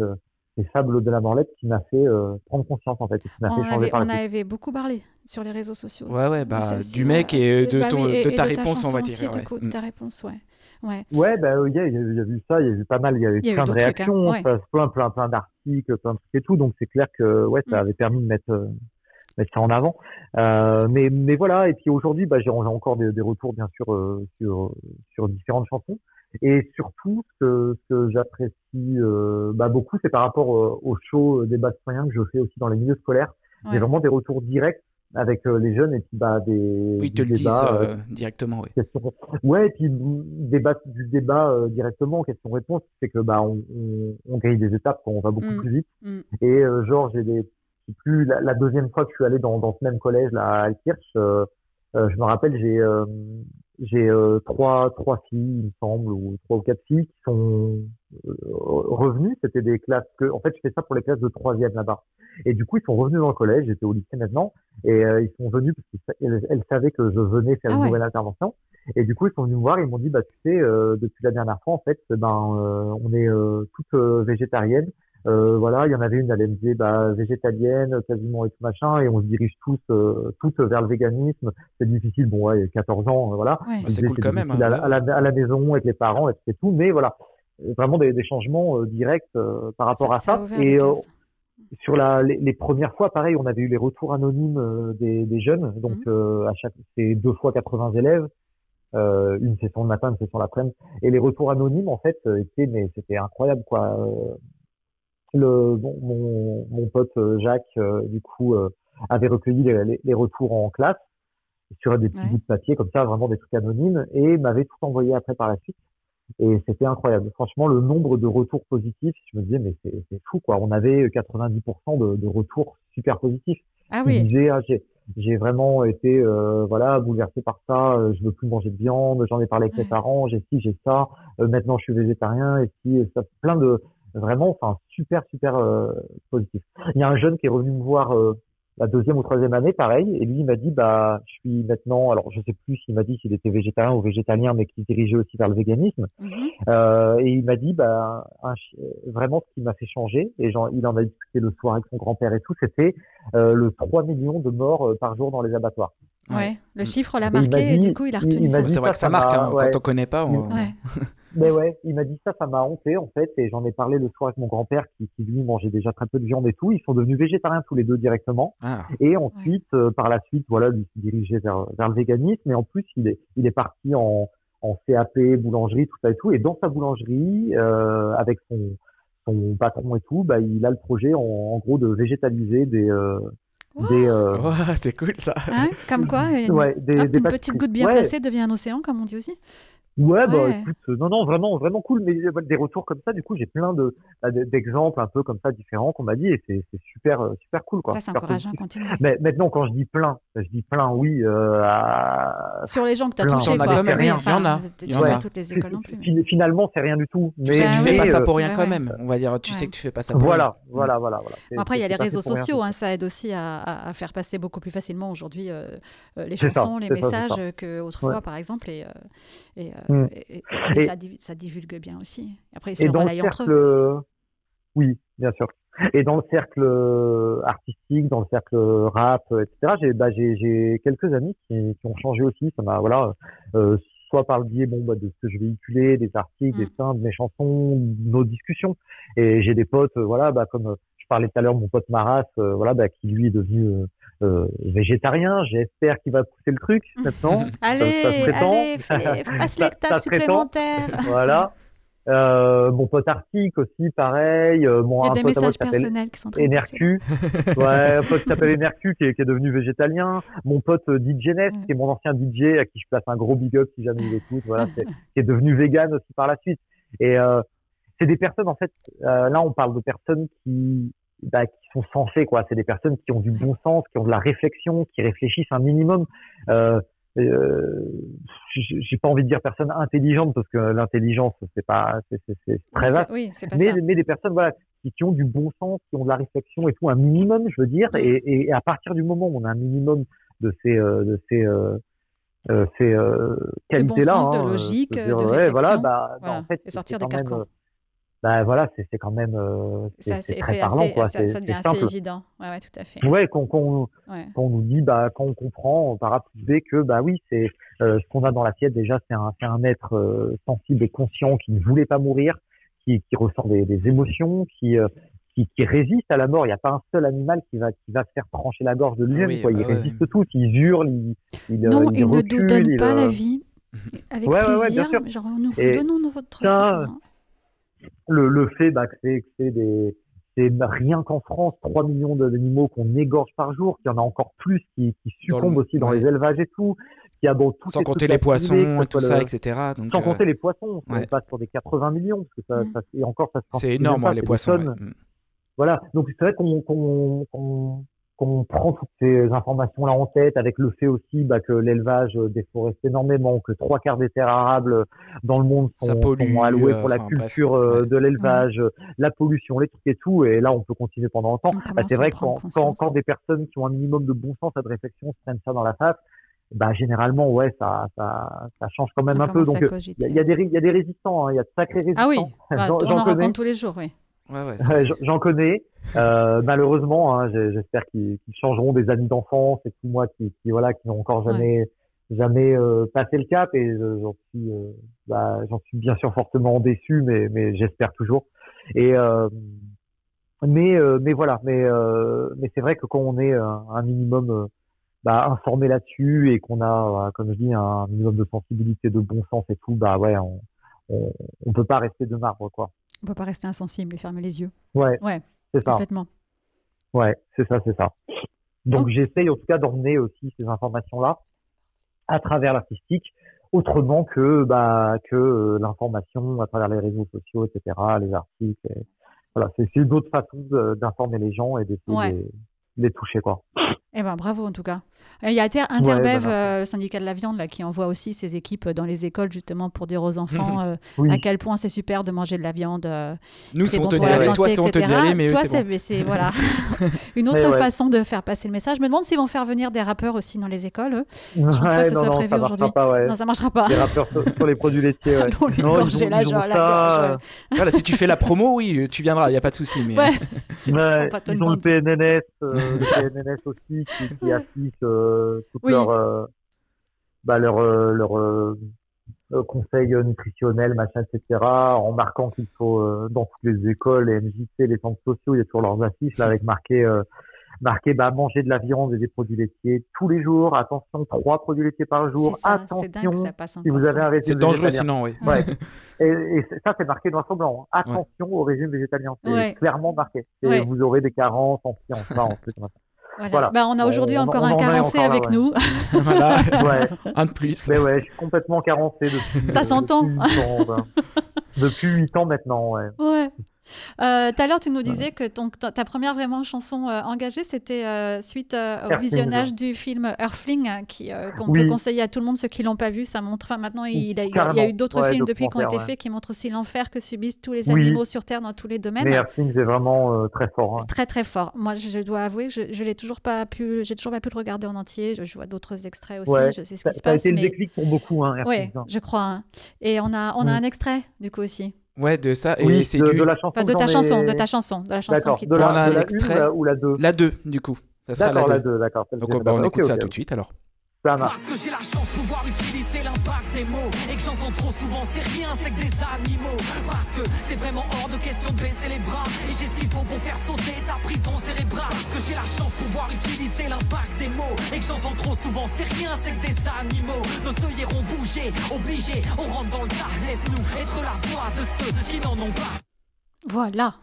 les sables de la Morlette qui m'a fait prendre conscience en fait qui m'a fait changer avait, on avait beaucoup parlé sur les réseaux sociaux. Ouais ouais bah du mec et de, ton, de ta réponse on va dire ouais. du coup, ta réponse ouais Ouais, ouais bah, il y, y a vu ça, il y a eu pas mal, il y a eu plein de réactions, hein, plein, plein, plein d'articles, plein de trucs et tout, donc c'est clair que ouais, ça mm. avait permis de mettre, mettre ça en avant. Euh, mais, mais voilà, et puis aujourd'hui, bah, j'ai encore des, des, retours bien sûr euh, sur, sur différentes chansons. Et surtout, ce que, ce que j'apprécie euh, bah, beaucoup, c'est par rapport euh, au show des bas citoyens que je fais aussi dans les milieux scolaires. J'ai vraiment des retours directs avec euh, les jeunes et puis bah des oui, te le débats, disent directement oui. ouais et puis débat du débat directement question réponse c'est que bah on, on, on, grille des étapes quand on va beaucoup mm. plus vite mm. et genre j'ai des plus la, la, deuxième fois que je suis allé dans, dans ce même collège là à Alkirch, euh, euh, je me rappelle j'ai euh, j'ai euh, trois trois filles il me semble ou trois ou quatre filles qui sont revenues. C'était des classes que en fait je fais ça pour les classes de troisième là-bas. Et du coup ils sont revenus dans le collège. J'étais au lycée maintenant et ils sont venus parce qu'elles savaient que je venais faire ah une nouvelle intervention. Et du coup, ils sont venus me voir, ils m'ont dit, bah, tu sais, euh, depuis la dernière fois, en fait, ben, euh, on est euh, toutes végétariennes. Euh, voilà, il y en avait une, elle me disait bah, végétalienne, quasiment et tout machin, et on se dirige tous, euh, toutes vers le véganisme. C'est difficile, bon, ouais, 14 ans, euh, voilà. Ouais. C'est cool quand même. Hein, à, la, à, la, maison avec les parents, et c'est tout, mais voilà, vraiment des, des changements directs par rapport à ça. et sur la, les, les, premières fois, pareil, on avait eu les retours anonymes des, des, jeunes, donc mmh. à chaque, c'est deux fois 80 élèves. Euh, une session le matin, une session l'après-midi. Et les retours anonymes, en fait, étaient, mais c'était incroyable, quoi le, bon, mon, mon pote euh, Jacques, euh, du coup, euh, avait recueilli les, les, retours en classe sur des petits bouts de papier comme ça, vraiment des trucs anonymes, et m'avait tout envoyé après par la suite. Et c'était incroyable. Franchement, le nombre de retours positifs, je me disais, mais c'est fou, quoi. On avait 90% de, de, retours super positifs. Ah oui. Disaient, ah, j'ai vraiment été, euh, voilà, bouleversé par ça. Euh, je veux plus manger de viande. J'en ai parlé avec mes parents. J'ai ci, j'ai ça. Euh, maintenant, je suis végétarien. Et si, ça, plein de, vraiment, enfin, super, super positif. Il y a un jeune qui est revenu me voir la deuxième ou troisième année, pareil. Et lui, il m'a dit, bah, je suis maintenant, alors je sais plus s'il m'a dit s'il était végétarien ou végétalien, mais qu'il dirigeait aussi vers le véganisme. Mhm. euh, et il m'a dit, bah, vraiment, ce qui m'a fait changer, et genre, il en a discuté le soir avec son grand-père et tout, c'était euh, le 3 millions de morts euh, par jour dans les abattoirs. Ouais, le chiffre l'a marqué et, du coup, il a retenu ça. C'est vrai que ça marque, hein, quand on connaît pas. On... Ouais. Mais ouais, il m'a dit ça, ça m'a honté en fait, et j'en ai parlé le soir avec mon grand-père qui, qui, lui mangeait déjà très peu de viande et tout. Ils sont devenus végétariens tous les deux directement, ah. et ensuite, euh, par la suite, voilà, lui s'est dirigé vers, vers le véganisme, et en plus, il est, il est parti en, en CAP, boulangerie, tout ça et tout, et dans sa boulangerie, euh, avec son, son patron et tout, bah, il a le projet en, en gros de végétaliser des euh, des, euh... c'est cool ça. Hein Comme quoi, une, ouais, des, des une petite goutte bien placée devient un océan, comme on dit aussi. Ouais, bah écoute, euh, non, non, vraiment, vraiment cool. Mais euh, des retours comme ça, du coup, j'ai plein de bah, d'exemples un peu comme ça différents qu'on m'a dit, et c'est super, euh, super cool, quoi. Ça, c'est encourageant. Continue. Mais maintenant, quand je dis plein, je dis plein, oui. Euh, à... Sur les gens que tu as touchés, quoi. Quand même, il y en a. Il y en a. toutes les écoles non plus. Finalement, c'est rien du tout. Mais tu, fais pas ça pour rien quand même. On va dire, tu sais que tu fais pas ça pour voilà, rien. Voilà, voilà, voilà. Après, il y a les réseaux sociaux, hein, ça aide aussi à faire passer beaucoup plus facilement aujourd'hui les chansons, les messages qu'autrefois, par exemple, et mm. Et, ça, ça, divulgue bien aussi. Après, ils se relaient entre eux. Oui, bien sûr. Et dans le cercle artistique, dans le cercle rap, etc., j'ai bah, quelques amis qui, qui, ont changé aussi. Ça m'a, voilà, euh, soit par le biais bon, bah, de ce que je véhiculais, des articles, des mm. de mes chansons, nos discussions. Et j'ai des potes, voilà, bah, comme je parlais tout à l'heure, mon pote Maras, euh, voilà, bah, qui lui est devenu euh, végétarien. J'espère qu'il va pousser le truc maintenant. allez, allez, passe l'étape supplémentaire. voilà. Euh, mon pote Arctique aussi, pareil. Euh, mon, Il y a des messages personnels qui sont très NRQ. ouais, un pote qui s'appelle NRQ qui est, qui est, devenu végétalien. Mon pote DJ Ness, qui est mon ancien DJ, à qui je place un gros big up si jamais il écoute, voilà, qui est devenu vegan aussi par la suite. Et euh, c'est des personnes, en fait, euh, là on parle de personnes qui, bah, qui sont sensées, quoi. C'est des personnes qui ont du bon sens, qui ont de la réflexion, qui réfléchissent un minimum. Euh, euh, j'ai pas envie de dire personne intelligente parce que l'intelligence c'est pas c'est très vaste oui, pas mais, ça. mais des personnes voilà qui, qui, ont du bon sens qui ont de la réflexion et tout un minimum je veux dire et, et, à partir du moment où on a un minimum de ces euh, de ces euh, euh ces euh, qualités là bon sens, hein, de logique de réflexion voilà, bah, voilà. Bah, en fait, et sortir des carcans bah voilà, c'est quand même euh, c'est très parlant quoi. Ça, ça devient assez évident. Ouais, ouais, tout à fait. Ouais, qu'on qu'on ouais. nous dit bah quand on comprend par A plus B que bah oui c'est euh, ce qu'on a dans l'assiette déjà c'est un c'est un être euh, sensible et conscient qui ne voulait pas mourir, qui qui ressent des, des émotions, qui euh, qui, qui, résiste à la mort. Il n'y a pas un seul animal qui va, qui va se faire trancher la gorge de lui-même. Oui, ils bah résistent ouais. tous, ils hurlent, ils, ils Non, ils, ils ne nous donnent pas la vie. Avec ouais, plaisir. Ouais, Genre, nous vous donnons notre ça, le, le fait bah, que c'est des c'est rien qu'en France 3 millions d'animaux qu'on égorge par jour, qu'il y en a encore plus qui, qui succombent aussi dans ouais. les élevages et tout. Qui a bon, sans compter les poissons et tout ça, le... etc. Donc, sans euh... compter les poissons, on passe sur des 80 millions parce que ça, mmh. ça et encore ça se C'est énorme pas, les poissons. Ouais. Voilà, donc c'est vrai qu'on qu'on qu'on prend toutes ces informations-là en tête, avec le fait aussi bah, que l'élevage déforeste énormément, que trois quarts des terres arables dans le monde sont, pollue, sont allouées pour la culture bref, ouais. de l'élevage, ouais. la pollution, les trucs et tout. Et là, on peut continuer pendant longtemps. Bah, c'est vrai que quand, quand, quand, des personnes qui ont un minimum de bon sens et de réflexion se prennent ça dans la face, bah généralement ouais ça ça, ça change quand même on un peu donc il y, y, a des il y a des résistants il hein, y a de sacrés résistants ah oui bah, on en rencontre tous les jours oui Ouais, ouais, J'en connais. Euh, malheureusement, hein, j'espère qu'ils qu changeront des amis d'enfance et tout moi qui, qui voilà qui n'ont encore jamais ouais. jamais euh, passé le cap et j'en suis euh, bah, j'en suis bien sûr fortement déçu, mais mais j'espère toujours. Et euh, mais mais voilà, mais mais c'est vrai que quand on est un, un minimum bah, informé là-dessus et qu'on a, comme je dis, un minimum de sensibilité, de bon sens et tout, bah ouais, on on, on peut pas rester de marbre quoi. On peut pas rester insensible et fermer les yeux. Ouais. Ouais. C'est ça. Complètement. Ouais, c'est ça, c'est ça. Donc oh. j'essaye en tout cas d'emmener aussi ces informations-là à travers l'artistique autrement que bah que l'information à travers les réseaux sociaux, etc., les articles. voilà, c'est d'autres façons d'informer les gens et d'essayer de les toucher quoi. Eh ben bravo en tout cas. Il y a Interbev, euh, le syndicat de la viande, là, qui envoie aussi ses équipes dans les écoles justement pour dire aux enfants euh, à quel point c'est super de manger de la viande. Euh, Nous, c'est bon pour la santé, toi, c'est te mais toi, c'est voilà une autre façon de faire passer le message. Je me demande s'ils vont faire venir des rappeurs aussi dans les écoles. Je pense pas que ce soit prévu aujourd'hui. Non, ça marchera pas. Des rappeurs sur, les produits laitiers. non, ils la, la Voilà, si tu fais la promo, oui, tu viendras, il n'y a pas de souci. Mais... ils ont le PNNS, le PNNS aussi qui affiche leurs euh, bah, leur, euh, leur euh, conseils nutritionnels, machin, etc. En marquant qu'il faut dans toutes les écoles, les MJC, les centres sociaux, il y a toujours leurs affiches là avec marqué marqué bah, manger de la viande et des produits laitiers tous les jours. Attention, trois produits laitiers par jour. Attention, si vous avez un régime C'est dangereux sinon, oui. Ouais. et, ça, c'est marqué noir sur blanc. Hein. Attention au régime végétalien. C'est clairement marqué. Et vous aurez des carences en ci, en ça, en plus. Voilà. Bah, on a aujourd'hui encore un carencé avec nous. voilà. Un de plus. Mais ouais, je suis complètement carencé depuis. Ça s'entend. Depuis 8 ans maintenant, ouais. Ouais. Euh, tout à l'heure, tu nous disais que ton, ta, première vraiment chanson euh, engagée, c'était euh, suite au visionnage du film Earthling, qui qu'on peut conseiller à tout le monde ceux qui l'ont pas vu. Ça montre. maintenant, il, y a eu d'autres films depuis qui ont été faits qui montrent aussi l'enfer que subissent tous les animaux sur Terre dans tous les domaines. Mais Earthling, c'est vraiment très fort. Hein. Très très fort. Moi, je dois avouer, je, je l'ai toujours pas pu, j'ai toujours pas pu le regarder en entier. Je, vois d'autres extraits aussi. Je sais ce qui se passe. Ça a été le déclic pour beaucoup. Hein, oui, hein. je crois. Hein. Et on a, on a un extrait du coup aussi. Ouais, de ça. et c'est de, la chanson. de ta chanson, de ta chanson, de la chanson qui de la, de la ou la 2 La 2, du coup. Ça sera la 2. d'accord. Donc bah, on écoute ça tout de suite alors. Parce que j'ai la chance de pouvoir utiliser Et que j'entends trop souvent c'est rien c'est que des animaux. Parce que c'est vraiment hors de question de baisser les bras. Et j'ai ce qu'il faut pour faire sauter ta prison cérébrale. Parce que j'ai la chance de pouvoir utiliser l'impact des mots. Et que j'entends trop souvent c'est rien c'est que des animaux. Nos œillères ont bougé, obligés, on rentre dans le tas. Laisse-nous être la voix de ceux qui n'en ont pas. Voilà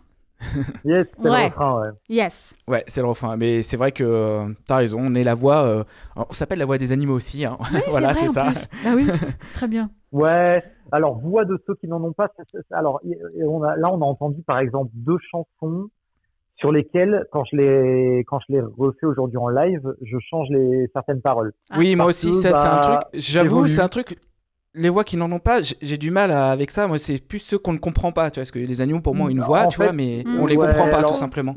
yes, c'est le refrain, ouais. Yes. Ouais, c'est le refrain. Mais c'est vrai que euh, t'as raison, on est la voix. Euh, on s'appelle la voix des animaux aussi. Hein. voilà, c'est ça. Bah oui, très bien. Ouais, alors voix de ceux qui n'en ont pas. Alors on a, là, on a entendu par exemple deux chansons sur lesquelles, quand je les, quand je les refais aujourd'hui en live, je change les certaines paroles. oui, moi aussi, ça, c'est un truc. J'avoue, c'est un truc les voix qui n'en ont pas, j'ai du mal avec ça. Moi, c'est plus ceux qu'on ne comprend pas. Tu vois, parce que les animaux, pour moi, ont une voix, tu vois, mais on les comprend pas, tout simplement.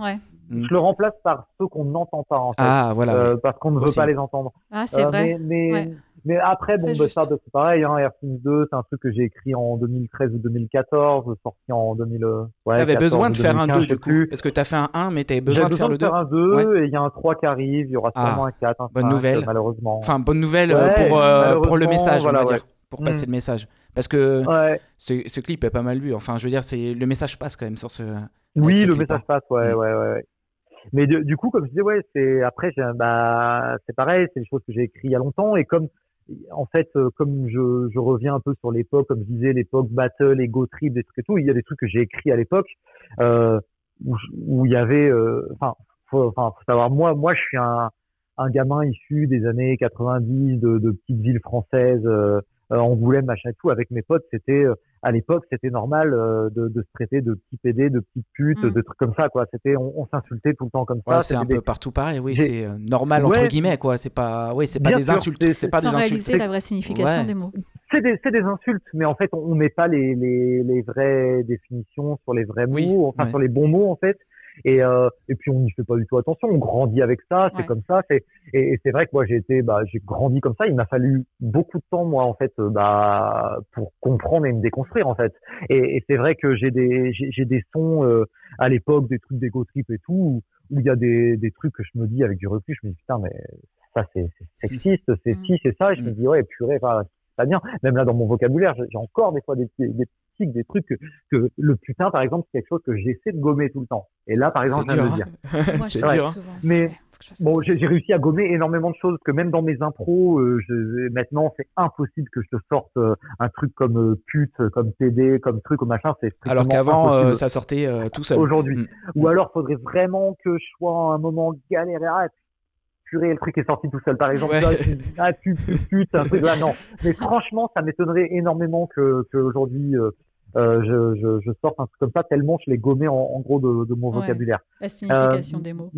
Mm. Je le remplace par ceux qu'on n'entend pas, en fait. Ah, voilà. Euh, parce qu'on ne veut pas les entendre. Ah, c'est euh, vrai. Mais, mais, après, bon, bah, ça, c'est pareil. Hein, 2, c'est un truc que j'ai écrit en 2013 ou 2014, sorti en 2000. Euh, ouais, avais besoin de faire un 2, du coup. Parce que tu as fait un 1, mais tu avais besoin de faire le 2. faire un 2, et il y a un 3 qui arrive. Il y aura ah, sûrement un 4, un bonne nouvelle. malheureusement. Enfin, bonne nouvelle pour, pour le message, on va dire pour passer mm. le message. Parce que ce, ce, clip est pas mal vu. Enfin, je veux dire, c'est le message passe quand même sur ce. Oui, le message passe, ouais, mm. ouais, ouais. Mais du coup, comme je disais, ouais, c'est après, bah, c'est pareil, c'est des choses que j'ai écrites il y a longtemps et comme en fait, euh, comme je, je reviens un peu sur l'époque, comme je disais, l'époque battle, ego trip, des trucs et tout, il y a des trucs que j'ai écrits à l'époque euh, où, où, il y avait, euh, enfin, faut, faut savoir, moi, moi, je suis un, un gamin issu des années 90 de, de petites villes françaises. Euh, euh, Angoulême, machin et tout, avec mes potes, c'était euh, à l'époque, c'était normal euh, de, de, se traiter de petits PD, de petites putes, mm. de trucs comme ça, quoi. C'était, on, s'insultait tout le temps comme ça. c'est un peu partout pareil, oui, c'est normal entre guillemets, quoi. C'est pas, oui, c'est pas des insultes, c'est pas des insultes. réaliser la vraie signification des mots. C'est des, des, insultes, mais en fait, on, met pas les, les, les, vraies définitions sur les vrais mots, enfin sur les bons mots, en fait. Et, euh, et puis on n'y fait pas du tout attention, on grandit avec ça, c'est comme ça. C'est, et, et c'est vrai que moi j'ai été, bah, j'ai grandi comme ça. Il m'a fallu beaucoup de temps moi en fait, euh, bah, pour comprendre et me déconstruire en fait. Et, et c'est vrai que j'ai des, j'ai, des sons euh, à l'époque, des trucs d'ego trip et tout, où il y a des, des trucs que je me dis avec du recul, je me dis putain mais ça c'est, sexiste, c'est ci, c'est ça. Et je me dis ouais purée, enfin, pas bien. Même là dans mon vocabulaire, j'ai encore des fois des, des, des trucs que, le putain, par exemple, c'est quelque chose que j'essaie de gommer tout le temps. Et là, par exemple, je viens de le dire. Hein. Moi, dur, souvent, mais bon, j'ai réussi à gommer énormément de choses que même dans mes impros, euh, je, maintenant, c'est impossible que je te sorte euh, un truc comme euh, pute, comme TD, comme truc, ou machin. C'est alors qu'avant, ça sortait tout seul. Aujourd'hui. Mm. Ou alors, faudrait vraiment que je sois à un moment galère. purée, le truc est sorti tout seul. Par exemple, là, tu, ah, tu, tu, un truc là, non. Mais franchement, ça m'étonnerait énormément que, que aujourd'hui, euh, euh, je, je, je sorte un truc comme ça tellement je l'ai gommé en, en gros de, de mon Ouais. vocabulaire. La signification des mots.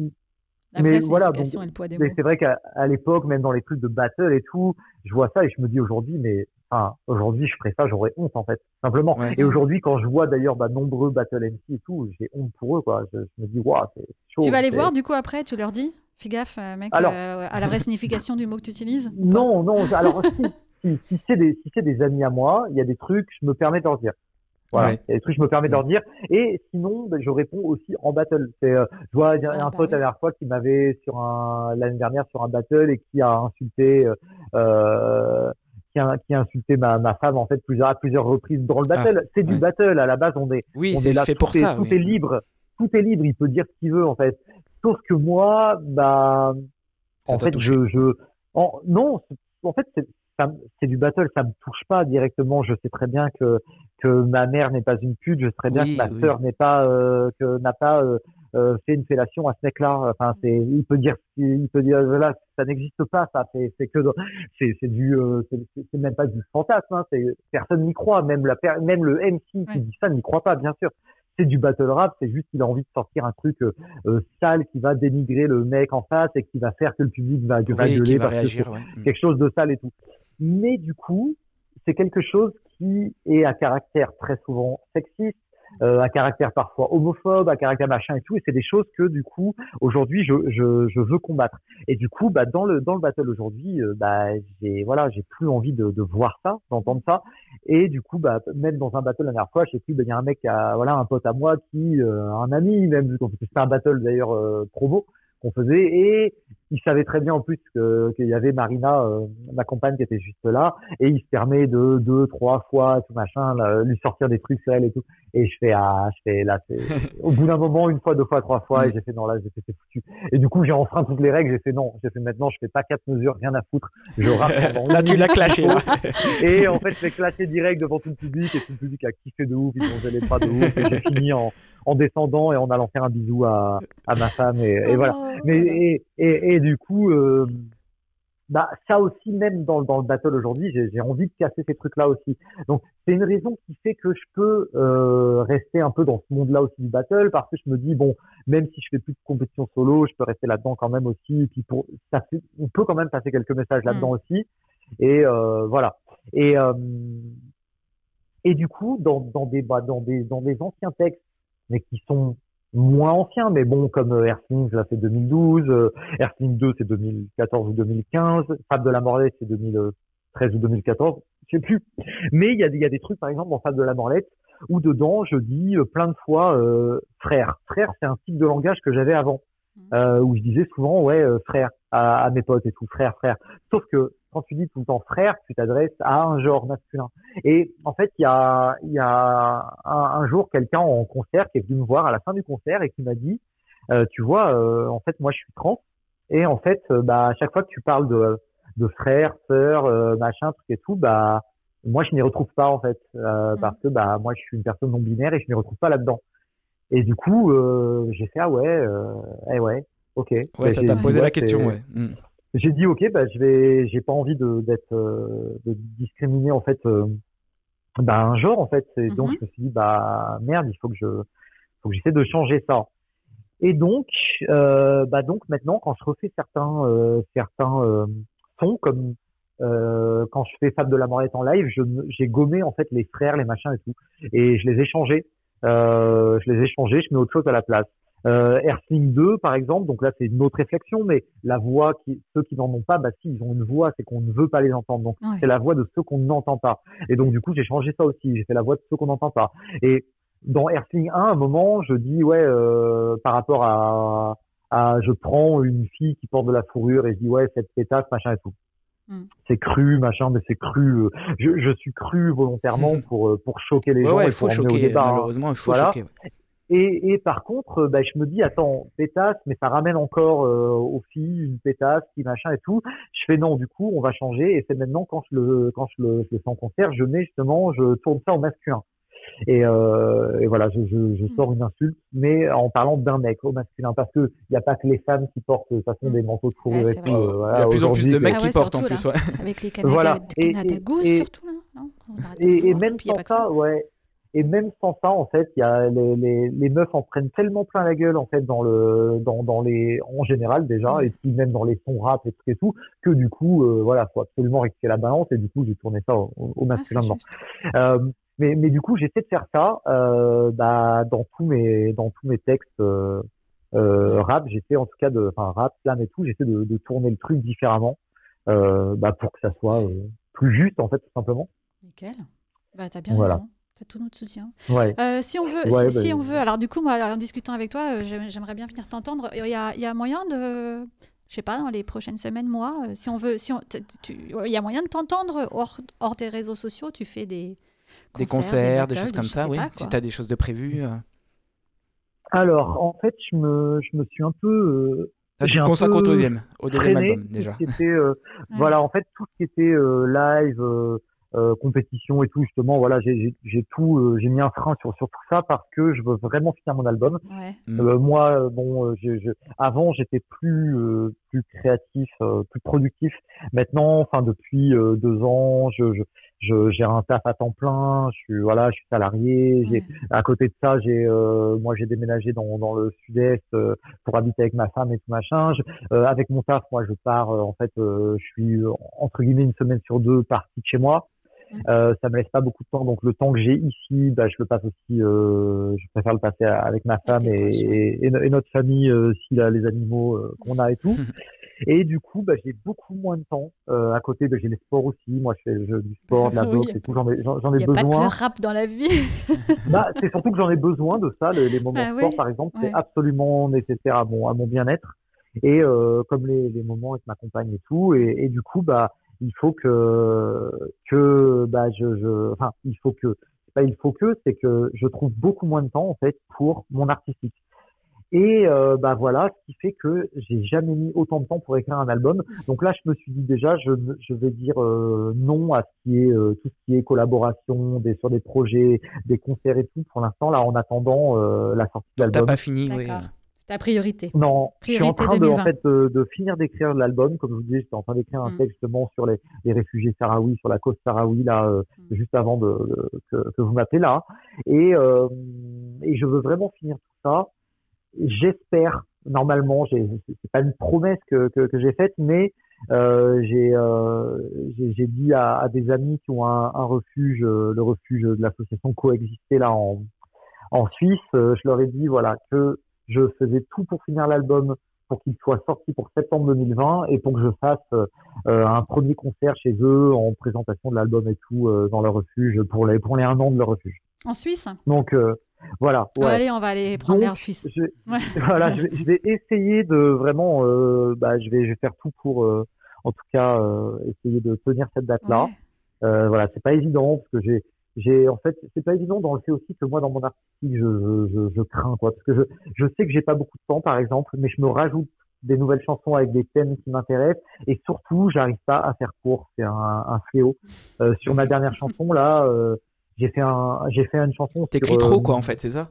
La mais vraie voilà, signification donc, et le poids des Mais mots. c'est vrai qu'à à l'époque, même dans les trucs de battle et tout, je vois ça et je me dis aujourd'hui, mais enfin, aujourd'hui, je ferais ça, j'aurais honte en fait, simplement. Ouais. Et aujourd'hui, quand je vois d'ailleurs bah, nombreux battle MC et tout, j'ai honte pour eux, quoi. Je, je me dis, waouh, c'est chaud. Tu vas les voir du coup après, tu leur dis? Fais gaffe, euh, mec, Alors- euh, à la vraie signification du mot que tu utilises? Non, non. Alors si, si, si c'est des, si c'est des amis à moi, il y a des trucs, je me permets de leur dire. Voilà, Ouais. il y a des trucs, je me permets de leur dire? Et sinon, ben, je réponds aussi en battle. C'est, euh, je vois, il y a Ah, un bah pote la dernière fois qui m'avait sur un l'année dernière sur un battle et qui a insulté, euh, euh, qui a, qui a insulté ma, ma femme en fait plusieurs à plusieurs reprises dans le battle. c'est du ouais. battle à la base. On est Oui, on c'est est là, fait tout pour est, ça. Tout oui. est libre. Tout est libre. Il peut dire ce qu'il veut, en fait. Sauf que moi, bah, Ça en fait, touché. je, je, en, non, en fait, c'est, ça me- c'est du battle. Ça me touche pas directement. Je sais très bien que, que ma mère n'est pas une pute. Je sais très bien Oui, que ma oui. sœur n'est pas, euh, que n'a pas, euh, euh, fait une fellation à ce mec-là. Enfin, c'est, il peut dire, il peut dire, là, ça n'existe pas, ça. C'est, c'est que, c'est, c'est du, euh, c'est, même pas du fantasme. Hein, c'est, personne n'y croit. Même la, même le MC Ouais. qui dit ça n'y croit pas, bien sûr. C'est du battle rap. C'est juste qu'il a envie de sortir un truc euh, euh, sale qui va dénigrer le mec en face et qui va faire que le public va, va Oui, gueuler qui va parce que réagir. c'est ouais. Mm. quelque chose de sale et tout. Mais du coup, c'est quelque chose qui est à caractère très souvent sexiste, euh, à caractère parfois homophobe, à caractère machin et tout. Et c'est des choses que du coup, aujourd'hui, je, je, je veux combattre. Et du coup, bah, dans le dans le battle aujourd'hui, euh, bah, j'ai voilà, j'ai plus envie de, de voir ça, d'entendre ça. Et du coup, bah, même dans un battle la dernière fois, je sais plus, bah, il y a un mec, à, voilà, un pote à moi qui, euh, un ami même, parce que c'était un battle d'ailleurs euh, promo qu'on faisait, et il savait très bien en plus qu'il y avait Marina, euh, ma compagne, qui était juste là, et il se permet de deux, trois fois, tout machin, là, lui sortir des trucs sur elle et tout. Et je fais, ah, je fais, là, c'est, au bout d'un moment, une fois, deux fois, trois fois, et j'ai fait, non, là, j'ai fait, c'est foutu. Et du coup, j'ai enfreint toutes les règles, j'ai fait, non, j'ai fait, maintenant, je fais pas quatre mesures, rien à foutre, je rappe Là, tu l'as clashé. Là. et en fait, je l'ai clashé direct devant tout le public et tout le public a kiffé de ouf, ils ont les bras de ouf et j'ai fini en, en descendant et en allant faire un bisou à, à ma femme et, et voilà. Oh, Mais et, et, et du coup, euh, bah ça aussi même dans, dans le battle aujourd'hui, j'ai envie de casser ces trucs-là aussi. Donc c'est une raison qui fait que je peux euh, rester un peu dans ce monde-là aussi du battle parce que je me dis bon, même si je fais plus de compétition solo, je peux rester là-dedans quand même aussi. Et puis pour ça, fait- on peut quand même passer quelques messages là-dedans aussi. Et euh, voilà. Et et du coup, dans, dans des bah, dans des dans des anciens textes, mais qui sont moins anciens, mais bon, comme euh, Earthling, là c'est 2012, euh, Earthling 2 c'est 2014 ou 2015, Fable de la Morlette c'est 2013 ou 2014, je sais plus. Mais il y a, y a des trucs, par exemple, dans Fable de la Morlette, où dedans je dis euh, plein de fois euh, frère. Frère, c'est un type de langage que j'avais avant, euh, où je disais souvent ouais euh, frère à, à mes potes et tout, frère, frère. Sauf que quand tu dis tout le temps frère, tu t'adresses à un genre masculin. Et en fait, il y a, il y a un, un jour quelqu'un en concert qui est venu me voir à la fin du concert et qui m'a dit, euh, tu vois, euh, en fait, moi, je suis trans. Et en fait, euh, bah, à chaque fois que tu parles de, de frère, sœur, euh, machin, truc et tout, bah, moi, je m'y retrouve pas en fait, euh, Mhm. parce que bah, moi, je suis une personne non binaire et je m'y retrouve pas là-dedans. Et du coup, euh, j'ai fait ah ouais, euh, eh ouais, ok. Ouais, Bah, ça t'a posé ouais, la question. Ouais. Mm. J'ai dit ok bah je vais j'ai pas envie de d'être euh, de discriminer en fait euh, bah, un genre en fait. Et donc Mhm. je me suis dit bah merde il faut que je faut que j'essaie de changer ça. Et donc euh, bah donc maintenant quand je refais certains euh, certains euh, sons comme euh, quand je fais Fab de la Morette en live j'ai gommé en fait les frères les machins et tout. Et je les ai changés. Euh, je les ai changés je mets autre chose à la place euh, Earthling 2, par exemple, donc là c'est une autre réflexion, mais la voix, qui, ceux qui n'en ont pas, bah si, ils ont une voix, c'est qu'on ne veut pas les entendre. Donc Ouais. c'est la voix de ceux qu'on n'entend pas. Et donc du coup j'ai changé ça aussi, j'ai fait la voix de ceux qu'on n'entend pas. Et dans Earthling 1, à un moment, je dis ouais, euh, par rapport à, à, je prends une fille qui porte de la fourrure et je dis ouais cette pétasse machin et tout. Mm. C'est cru machin, mais c'est cru. euh, Je, je suis cru volontairement pour euh, pour choquer les Ouais, gens ouais, il faut choquer. débat. hein. Malheureusement, il faut Voilà. choquer. ouais. Et, et par contre, euh, bah, je me dis, attends, pétasse, mais ça ramène encore euh, aux filles une pétasse, qui machin et tout. Je fais non, du coup, on va changer. Et c'est maintenant quand je le quand je le, je le fais en concert, je mets justement, je tourne ça au masculin. Et, euh, et voilà, je, je, je, sors une insulte, mais en parlant d'un mec au masculin, parce que il n'y a pas que les femmes qui portent de toute façon des manteaux de fourrure. et tout, euh, voilà, il y a de plus en plus de mecs qui portent en plus. Ouais. Avec les Canada, voilà. Et, surtout là. Non? Et, et même sans ça, ouais. Et même sans ça, en fait, il y a les, les, les, meufs en prennent tellement plein la gueule en fait dans le dans, dans les en général déjà et puis même dans les sons rap et tout et tout que du coup euh, voilà faut absolument rectifier la balance et du coup j'ai tourné ça au, au masculin ah, euh, mais mais du coup j'essaie de faire ça euh, bah, dans tous mes dans tous mes textes euh, euh, rap j'essaie en tout cas de enfin rap slam et tout j'essaie de, de, tourner le truc différemment bah, pour que ça soit plus juste en fait tout simplement. Nickel. Bah t'as bien voilà. raison. C'est tout notre soutien. Ouais. Euh, si on veut, Ouais, si, si bah, on veut, alors du coup, moi, en discutant avec toi, euh, j'aim- j'aimerais bien venir t'entendre. Il y a, il y a moyen de, je sais pas, dans les prochaines semaines, mois, euh, si on veut, si on, il y a moyen de t'entendre hors, hors des réseaux sociaux. Tu fais des Des concerts, des, battles, choses comme ça, oui. pas, si tu as des choses de prévues. euh. Alors en fait je me je me suis un peu euh, tu J'ai te un consacres au deuxième, au deuxième album déjà. était euh, Ouais. voilà en fait tout ce qui était euh, live euh, euh, compétition et tout justement voilà j'ai j'ai- j'ai tout euh, j'ai mis un frein sur sur tout ça parce que je veux vraiment finir mon album Ouais. Mm. Euh, moi euh, bon euh, je, je- avant j'étais plus euh, plus créatif euh, plus productif maintenant enfin depuis euh, deux ans je je je j'ai un taf à temps plein je suis voilà je suis salarié j'ai Ouais. à côté de ça, j'ai euh, moi j'ai déménagé dans, dans le sud-est euh, pour habiter avec ma femme et tout machin. Je- euh, avec mon taf, moi je pars euh, en fait, euh, je suis entre guillemets une semaine sur deux parti de chez moi. Euh, ça me laisse pas beaucoup de temps, donc le temps que j'ai ici, bah, je le passe aussi. Euh, je préfère le passer avec ma femme et, et, et notre famille, euh, s'il a les animaux euh, qu'on a et tout. Et du coup, bah, j'ai beaucoup moins de temps. Euh, à côté, bah, j'ai les sports aussi. Moi, je fais je- du sport, de la boxe y et tout. J'en ai, j'en ai n'y a pas que besoin. le rap dans la vie. Bah, c'est surtout que j'en ai besoin de ça, les, les moments Ah sport oui, par exemple, ouais. c'est absolument nécessaire à mon à mon bien-être et euh, comme les, les moments avec ma compagne et tout et, et du coup bah il faut que que bah je je enfin il faut que pas il faut que c'est que je trouve beaucoup moins de temps en fait pour mon artistique. Et euh, bah voilà ce qui fait que j'ai jamais mis autant de temps pour écrire un album. Donc là je me suis dit déjà je je vais dire euh, non à ce qui est euh, tout ce qui est collaboration des sur des projets des concerts et tout. Pour l'instant là en attendant euh, la sortie de T'as l'album. pas fini, oui. C'est ta priorité. non, je suis en Priorité train de, en 2020. fait, de, de finir d'écrire l'album. Comme je vous disais, j'étais en train d'écrire un Mm. texte justement sur les, les réfugiés sahraouis, sur la cause sahraoui, là, euh, Mm. juste avant de, de- que, que vous m'appelez là. Et, euh, et je veux vraiment finir tout ça. J'espère, normalement, c'est pas une promesse que, que, que j'ai faite, mais euh, j'ai euh, dit à, à des amis qui ont un, un refuge, euh, le refuge de l'association Coexister là en, en Suisse, euh, je leur ai dit voilà que je faisais tout pour finir l'album pour qu'il soit sorti pour septembre 2020 et pour que je fasse euh, un premier concert chez eux en présentation de l'album et tout euh, dans leur refuge pour les pour les un an de leur refuge. En Suisse? Donc euh, voilà. Ouais. Allez, on va aller prendre l'air suisse. je, Ouais. voilà, je vais, je vais essayer de vraiment, bah, je vais, je vais faire tout pour, en tout cas, essayer de tenir cette date-là. Ouais. Voilà, c'est pas évident parce que j'ai, j'ai, en fait, c'est pas évident dans le fait aussi que moi, dans mon artistique, je, je, je, je crains quoi, parce que je, je sais que j'ai pas beaucoup de temps, par exemple, mais je me rajoute des nouvelles chansons avec des thèmes qui m'intéressent et surtout, j'arrive pas à faire court. C'est un, un fléau. Euh, sur ma dernière chanson là, euh, j'ai fait un, j'ai fait une chanson. T'écris trop, euh, quoi, en fait, c'est ça?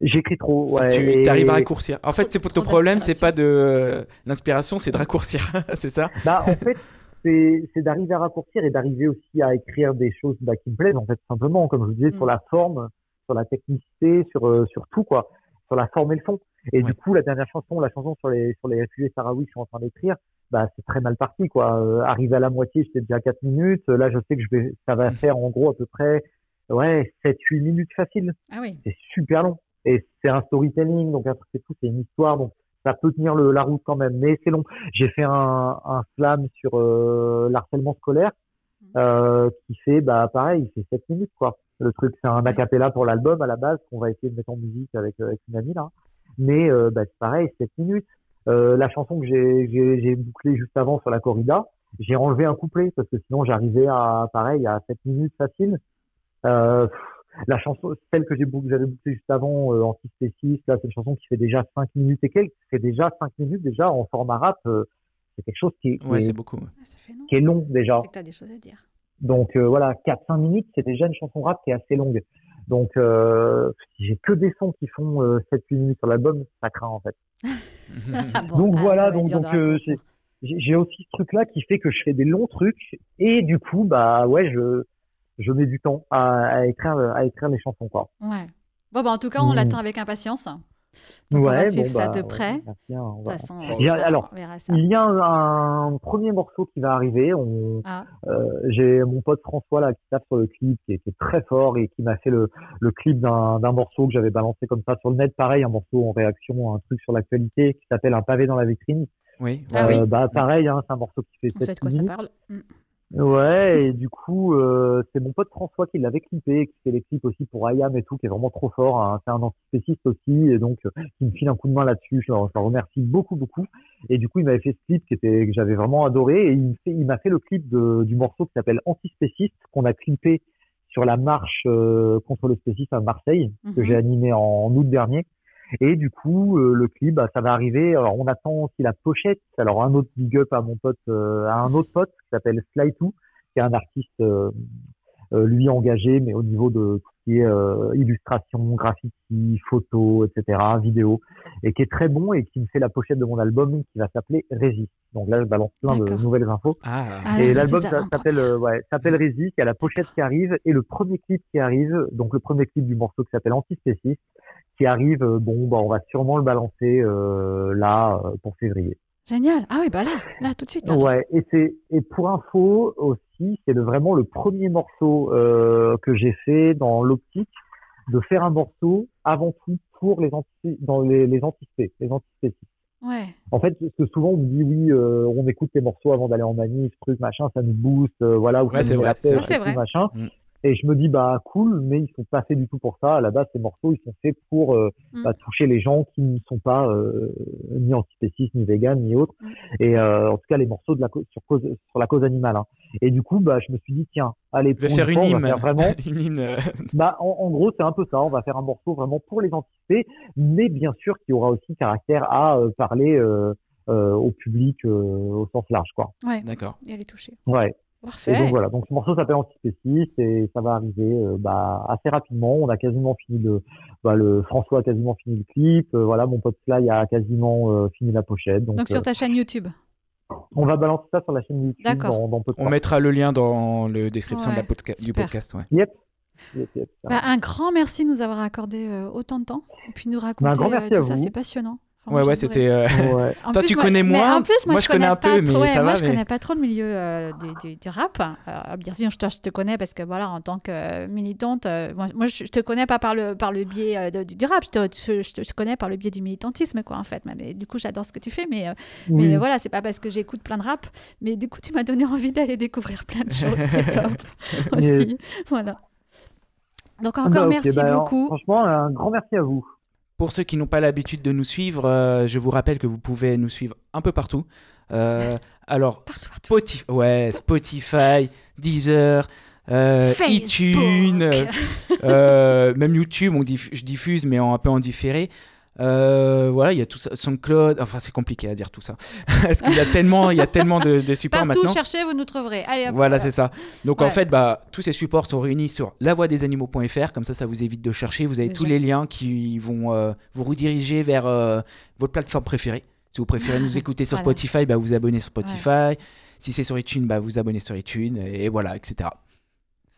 J'écris trop, ouais. Tu et- arrives à raccourcir. En fait, c'est pour ton problème, c'est pas de l'inspiration, c'est de raccourcir, c'est ça? Bah, en fait, c'est d'arriver à raccourcir et d'arriver aussi à écrire des choses bah, qui me plaisent, en fait, simplement, comme je vous disais, Mm. sur la forme, sur la technicité, sur, euh, sur tout, quoi, sur la forme et le fond. Et Ouais. du coup, la dernière chanson, la chanson sur les, sur les réfugiés sahraouis que je suis en train d'écrire, bah, c'est très mal parti, quoi. Euh, arrivé à la moitié, j'étais déjà à 4 minutes. Là, je sais que je vais, ça va faire en gros à peu près, ouais, 7, 8 minutes facile Ah oui. c'est super long. Et c'est un storytelling, donc et tout, c'est une histoire, donc ça peut tenir le, la route quand même, mais c'est long. J'ai fait un, un slam sur euh, l'harcèlement scolaire, euh, qui fait, bah pareil, il fait 7 minutes, quoi. Le truc, c'est un a cappella pour l'album à la base, qu'on va essayer de mettre en musique avec, euh, avec une amie, là. Mais euh, bah, c'est pareil, 7 minutes. Euh, la chanson que j'ai bouclée juste avant sur la corrida, j'ai enlevé un couplet, parce que sinon j'arrivais à, pareil, à 7 minutes facile. Euh, la chanson, celle que j'ai j'avais bouclée juste avant, euh, en 6 6 là, c'est une chanson qui fait déjà 5 minutes et quelques. C'est déjà 5 minutes déjà en format rap. euh, c'est quelque chose qui est, qui Ouais, est- c'est beaucoup. Ah, qui est long déjà. C'est que tu as des choses à dire. Donc euh, voilà, 4-5 minutes, c'est déjà une chanson rap qui est assez longue. Donc, euh, si j'ai que des sons qui font 7-8 minutes sur l'album, ça craint en fait. donc ah, voilà, donc, donc j'ai aussi ce truc-là qui fait que je fais des longs trucs et du coup, bah ouais, je, je mets du temps à, écrire, à écrire les chansons quoi. Ouais. Bon, bah, en tout cas, on mmh. l'attend avec impatience. Donc on va suivre ça bah, de près. alors, il y a un, premier morceau qui va arriver. Ah. Euh, j'ai mon pote François là qui tape sur le clip, qui est, très fort et qui m'a fait le, le clip d'un morceau que j'avais balancé comme ça sur le net. Pareil, un morceau en réaction à un truc sur l'actualité qui s'appelle Un pavé dans la vitrine. Oui. Ah oui. Bah pareil, hein, c'est un morceau qui fait. On sait de quoi ça parle. Ouais, et du coup, euh, c'est mon pote François qui l'avait clippé, qui fait les clips aussi pour IAM et tout, qui est vraiment trop fort. Hein. C'est un antispéciste aussi, et donc euh, qui me file un coup de main là-dessus. Je, le remercie beaucoup, beaucoup. Et du coup, il m'avait fait ce clip qui était que j'avais vraiment adoré, et il, il m'a fait le clip de, du morceau qui s'appelle Antispéciste, qu'on a clippé sur la marche euh, contre le spécisme à Marseille, que j'ai mhm. animé en août dernier. Et du coup, euh, le clip, bah, ça va arriver. Alors, on attend aussi la pochette. Alors, un autre big up à mon pote, euh, à un autre pote qui s'appelle Sly2, qui est un artiste euh, lui engagé, mais au niveau de tout ce qui est illustration, graffiti, photo, etc., vidéo, et qui est très bon et qui me fait la pochette de mon album qui va s'appeler Résiste. Donc là, je balance plein de nouvelles infos. Ah. ah et l'album s'appelle ouais, s'appelle Résiste. Il y a la pochette qui arrive et le premier clip qui arrive. Donc le premier clip du morceau qui s'appelle Antispéciste qui arrive. Euh, bon, bah, on va sûrement le balancer euh, là euh, pour février. Génial. Ah oui, bah là, là tout de suite. Ouais. Et c'est et pour info aussi, c'est vraiment le premier morceau euh, que j'ai fait dans l'optique de faire un morceau avant tout pour les anti dans les les anticipés, les antispécistes. Ouais. En fait, parce que souvent on me dit oui, euh, on écoute tes morceaux avant d'aller en manif, truc machin, ça nous booste, euh, voilà, ou ouais, c'est vrai, c'est vrai. machin. Mm. Et je me dis, bah cool, mais ils sont pas faits du tout pour ça. À la base, ces morceaux, ils sont faits pour euh, mm. bah, toucher les gens qui ne sont pas euh, ni antispécistes, ni véganes, ni autres. Mm. Et euh, en tout cas, les morceaux de la sur, cause, sur la cause animale. Hein. Et du coup, bah, je me suis dit, tiens, allez, pour faire une, hymne. vraiment. une hymne. bah, en, gros, c'est un peu ça. On va faire un morceau vraiment pour les antispécistes, mais bien sûr, qui aura aussi caractère à parler au public au sens large, quoi. Ouais. D'accord. Et à les toucher. Ouais. Parfait. Et donc voilà, donc ce morceau s'appelle Antispéciste et ça va arriver euh, bah, assez rapidement. On a quasiment fini le, bah, le François a quasiment fini le clip. Euh, voilà, mon pote Sly a quasiment euh, fini la pochette. Donc, donc sur ta chaîne YouTube. On va balancer ça sur la chaîne YouTube dans, dans On mettra le lien dans la description de la du podcast. Ouais. Yep. Bah, un grand merci de nous avoir accordé autant de temps et puis nous bah, raconter tout ça, c'est passionnant ouais, ouais, c'était. Euh, Toi, tu connais moins. En plus, moi, je, connais, un peu, mais ça va. Moi, je connais pas trop le milieu euh, du, du, rap. Euh, bien sûr, je te, je te, connais parce que, voilà, en tant que militante, moi, moi, je te connais pas par le, par le biais du, rap. Je te, je, te, connais par le biais du militantisme, quoi, en fait. Mais, du coup, j'adore ce que tu fais. Mais, mais voilà, c'est pas parce que j'écoute plein de rap. Mais du coup, tu m'as donné envie d'aller découvrir plein de choses. c'est top aussi. Voilà. Donc, encore bah, merci bah, beaucoup. Franchement, un grand merci à vous. Pour ceux qui n'ont pas l'habitude de nous suivre, euh, je vous rappelle que vous pouvez nous suivre un peu partout. Euh, alors, Spotify, ouais, Spotify, Deezer, euh, iTunes, même YouTube, on je diffuse, mais en, un peu en différé. Euh, voilà, il y a tout ça, SoundCloud, enfin c'est compliqué à dire tout ça, parce qu'il y a tellement, il y a tellement de, de supports Partout, maintenant. cherchez, vous nous trouverez. Allez, voilà, c'est ça. Donc en fait, bah, tous ces supports sont réunis sur lavoidesanimaux.fr, comme ça, ça vous évite de chercher. Vous avez tous les liens qui vont euh, vous rediriger vers euh, votre plateforme préférée. Si vous préférez nous écouter sur Spotify, bah, vous abonnez sur Spotify. Si c'est sur iTunes, bah, vous abonnez sur iTunes, et voilà, etc.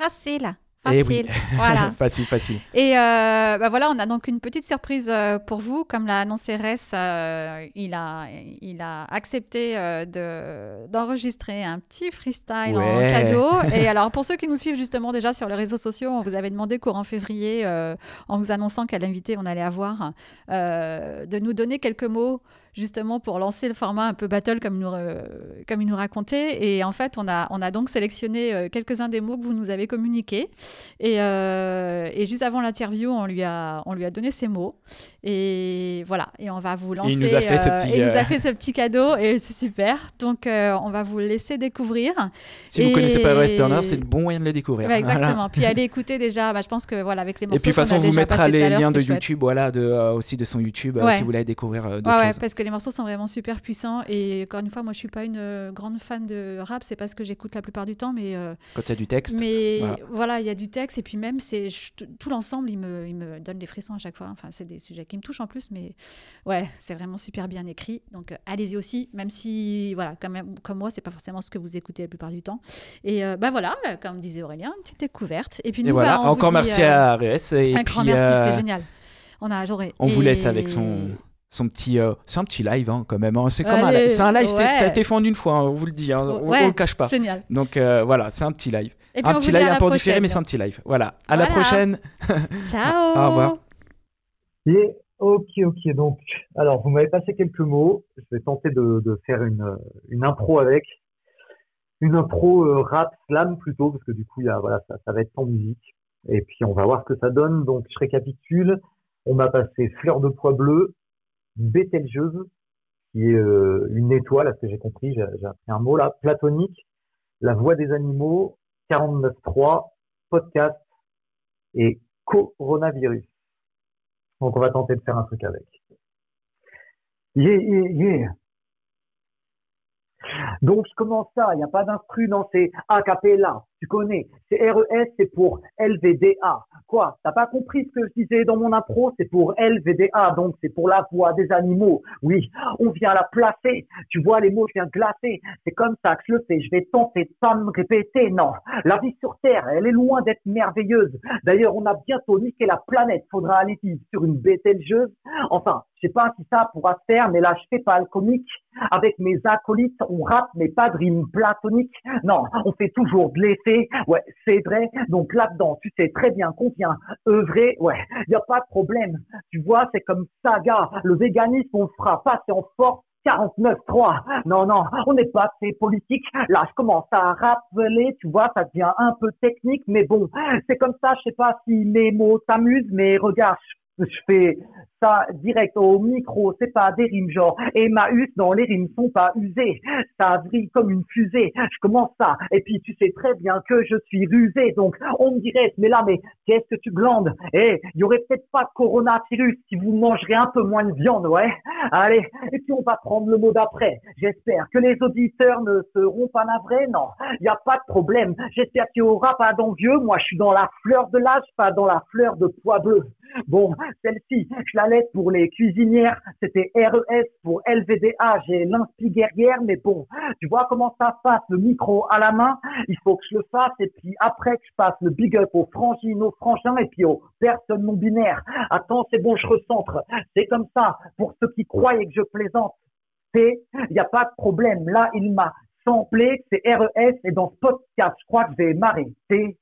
Facile. Eh facile. Voilà. facile, facile. Et euh, bah voilà, on a donc une petite surprise euh, pour vous. Comme l'a annoncé Ress, euh, il, a, il a accepté de, d'enregistrer un petit freestyle en cadeau. Et alors, pour ceux qui nous suivent justement déjà sur les réseaux sociaux, on vous avait demandé courant février, en vous annonçant quel invité on allait avoir, de nous donner quelques mots justement pour lancer le format un peu battle comme, nous, comme il nous racontait. Et en fait, on a, on a donc sélectionné euh, quelques-uns des mots que vous nous avez communiqués. Et, euh, et juste avant l'interview, on, lui a, on lui a donné ces mots. Et voilà, et on va vous lancer. il nous a fait, ce, euh, petit, il nous a fait ce petit cadeau et c'est super. Donc, on va vous laisser découvrir. Si vous connaissez pas Rest Turner, c'est le bon moyen de le découvrir. exactement. Puis allez écouter déjà. Bah, je pense que voilà, avec les morceaux. Et puis de toute façon, on vous mettra les liens de YouTube, voilà, de, aussi de son YouTube, si vous voulez découvrir. ouais, parce que les morceaux sont vraiment super puissants. Et encore une fois, moi, je suis pas une euh, grande fan de rap. C'est pas ce que j'écoute la plupart du temps, mais euh, quand il y a du texte. Mais voilà, il y a du texte et puis même c'est tout l'ensemble, il me, il me donne des frissons à chaque fois. Enfin, c'est des sujets qui me touchent en plus, mais ouais, c'est vraiment super bien écrit. Donc allez-y aussi, même si voilà, comme comme moi, c'est pas forcément ce que vous écoutez la plupart du temps. Et bah voilà, comme disait Aurélien, une petite découverte. Et puis nous, voilà, bah, encore merci à RS. Et un grand merci, c'était génial. On a adoré. On vous laisse avec son son petit, euh, c'est un petit live hein, quand même. Hein. C'est comme un, c'est un live, ça a été fait en une fois, hein, on vous le dit, on, ne le cache pas. Génial. Donc euh, voilà, c'est un petit live. un petit live un peu différé, mais c'est un petit live. Voilà, à la prochaine. Ciao. Au revoir. Et ok, ok. Donc, alors vous m'avez passé quelques mots. Je vais tenter de, de faire une, une impro avec, une impro euh, rap slam plutôt, parce que du coup, il y a, voilà, ça, ça va être sans musique. Et puis on va voir ce que ça donne. Donc je récapitule. On m'a passé Fleur de pois bleu, Bételgeuse, qui est euh, une étoile, à ce que j'ai compris, j'ai appris un mot là, platonique, La voix des animaux, 49.3, podcast et coronavirus. Donc on va tenter de faire un truc avec. Yeah, yeah, yeah. Donc je commence ça, il n'y a pas d'instru, non, c'est a cappella, tu connais. C'est RES, c'est pour LVDA. Quoi? T'as pas compris ce que je disais dans mon impro? C'est pour LVDA, donc c'est pour la voix des animaux. Oui, on vient la placer. Tu vois, les mots, je viens glacer. C'est comme ça que je le fais. Je vais tenter de pas me répéter. Non, la vie sur Terre, elle est loin d'être merveilleuse. D'ailleurs, on a bientôt niqué la planète. Faudra aller vivre sur une bételgeuse. Enfin, je sais pas si ça pourra se faire, mais là, je fais pas le comique. Avec mes acolytes, on rappe, mais pas de rime platonique. Non, on fait toujours de l'effet. Ouais, c'est vrai. Donc là-dedans, tu sais très bien vient œuvrer. Ouais, il y a pas de problème. Tu vois, c'est comme saga. Le véganisme, on fera passer en force 49-3. Non, non, on n'est pas assez politique. Là, je commence à rappeler, tu vois, ça devient un peu technique, mais bon, c'est comme ça, je sais pas si mes mots t'amusent, mais regarde, je fais ça direct au micro, c'est pas des rimes genre Emmaüs, non, les rimes sont pas usées, ça brille comme une fusée, je commence ça, et puis tu sais très bien que je suis rusé, donc on me dirait, mais là, mais qu'est-ce que tu glandes? Eh, il y aurait peut-être pas de coronavirus si vous mangerez un peu moins de viande, ouais. Allez, et puis on va prendre le mot d'après, j'espère que les auditeurs ne seront pas navrés, non, il n'y a pas de problème, j'espère qu'il n'y aura pas d'envieux, moi je suis dans la fleur de l'âge, pas dans la fleur de pois bleu. Bon, celle-ci, je la pour les cuisinières. C'était RES pour LVDA. J'ai l'inspi guerrière, mais bon, tu vois comment ça passe le micro à la main. Il faut que je le fasse et puis après que je passe le big up aux frangines, aux frangins et puis aux personnes non binaires. Attends, c'est bon, je recentre. C'est comme ça. Pour ceux qui croyaient que je plaisante, c'est, il n'y a pas de problème. Là, il m'a semblé que c'est RES et dans ce podcast, je crois que je vais m'arrêter.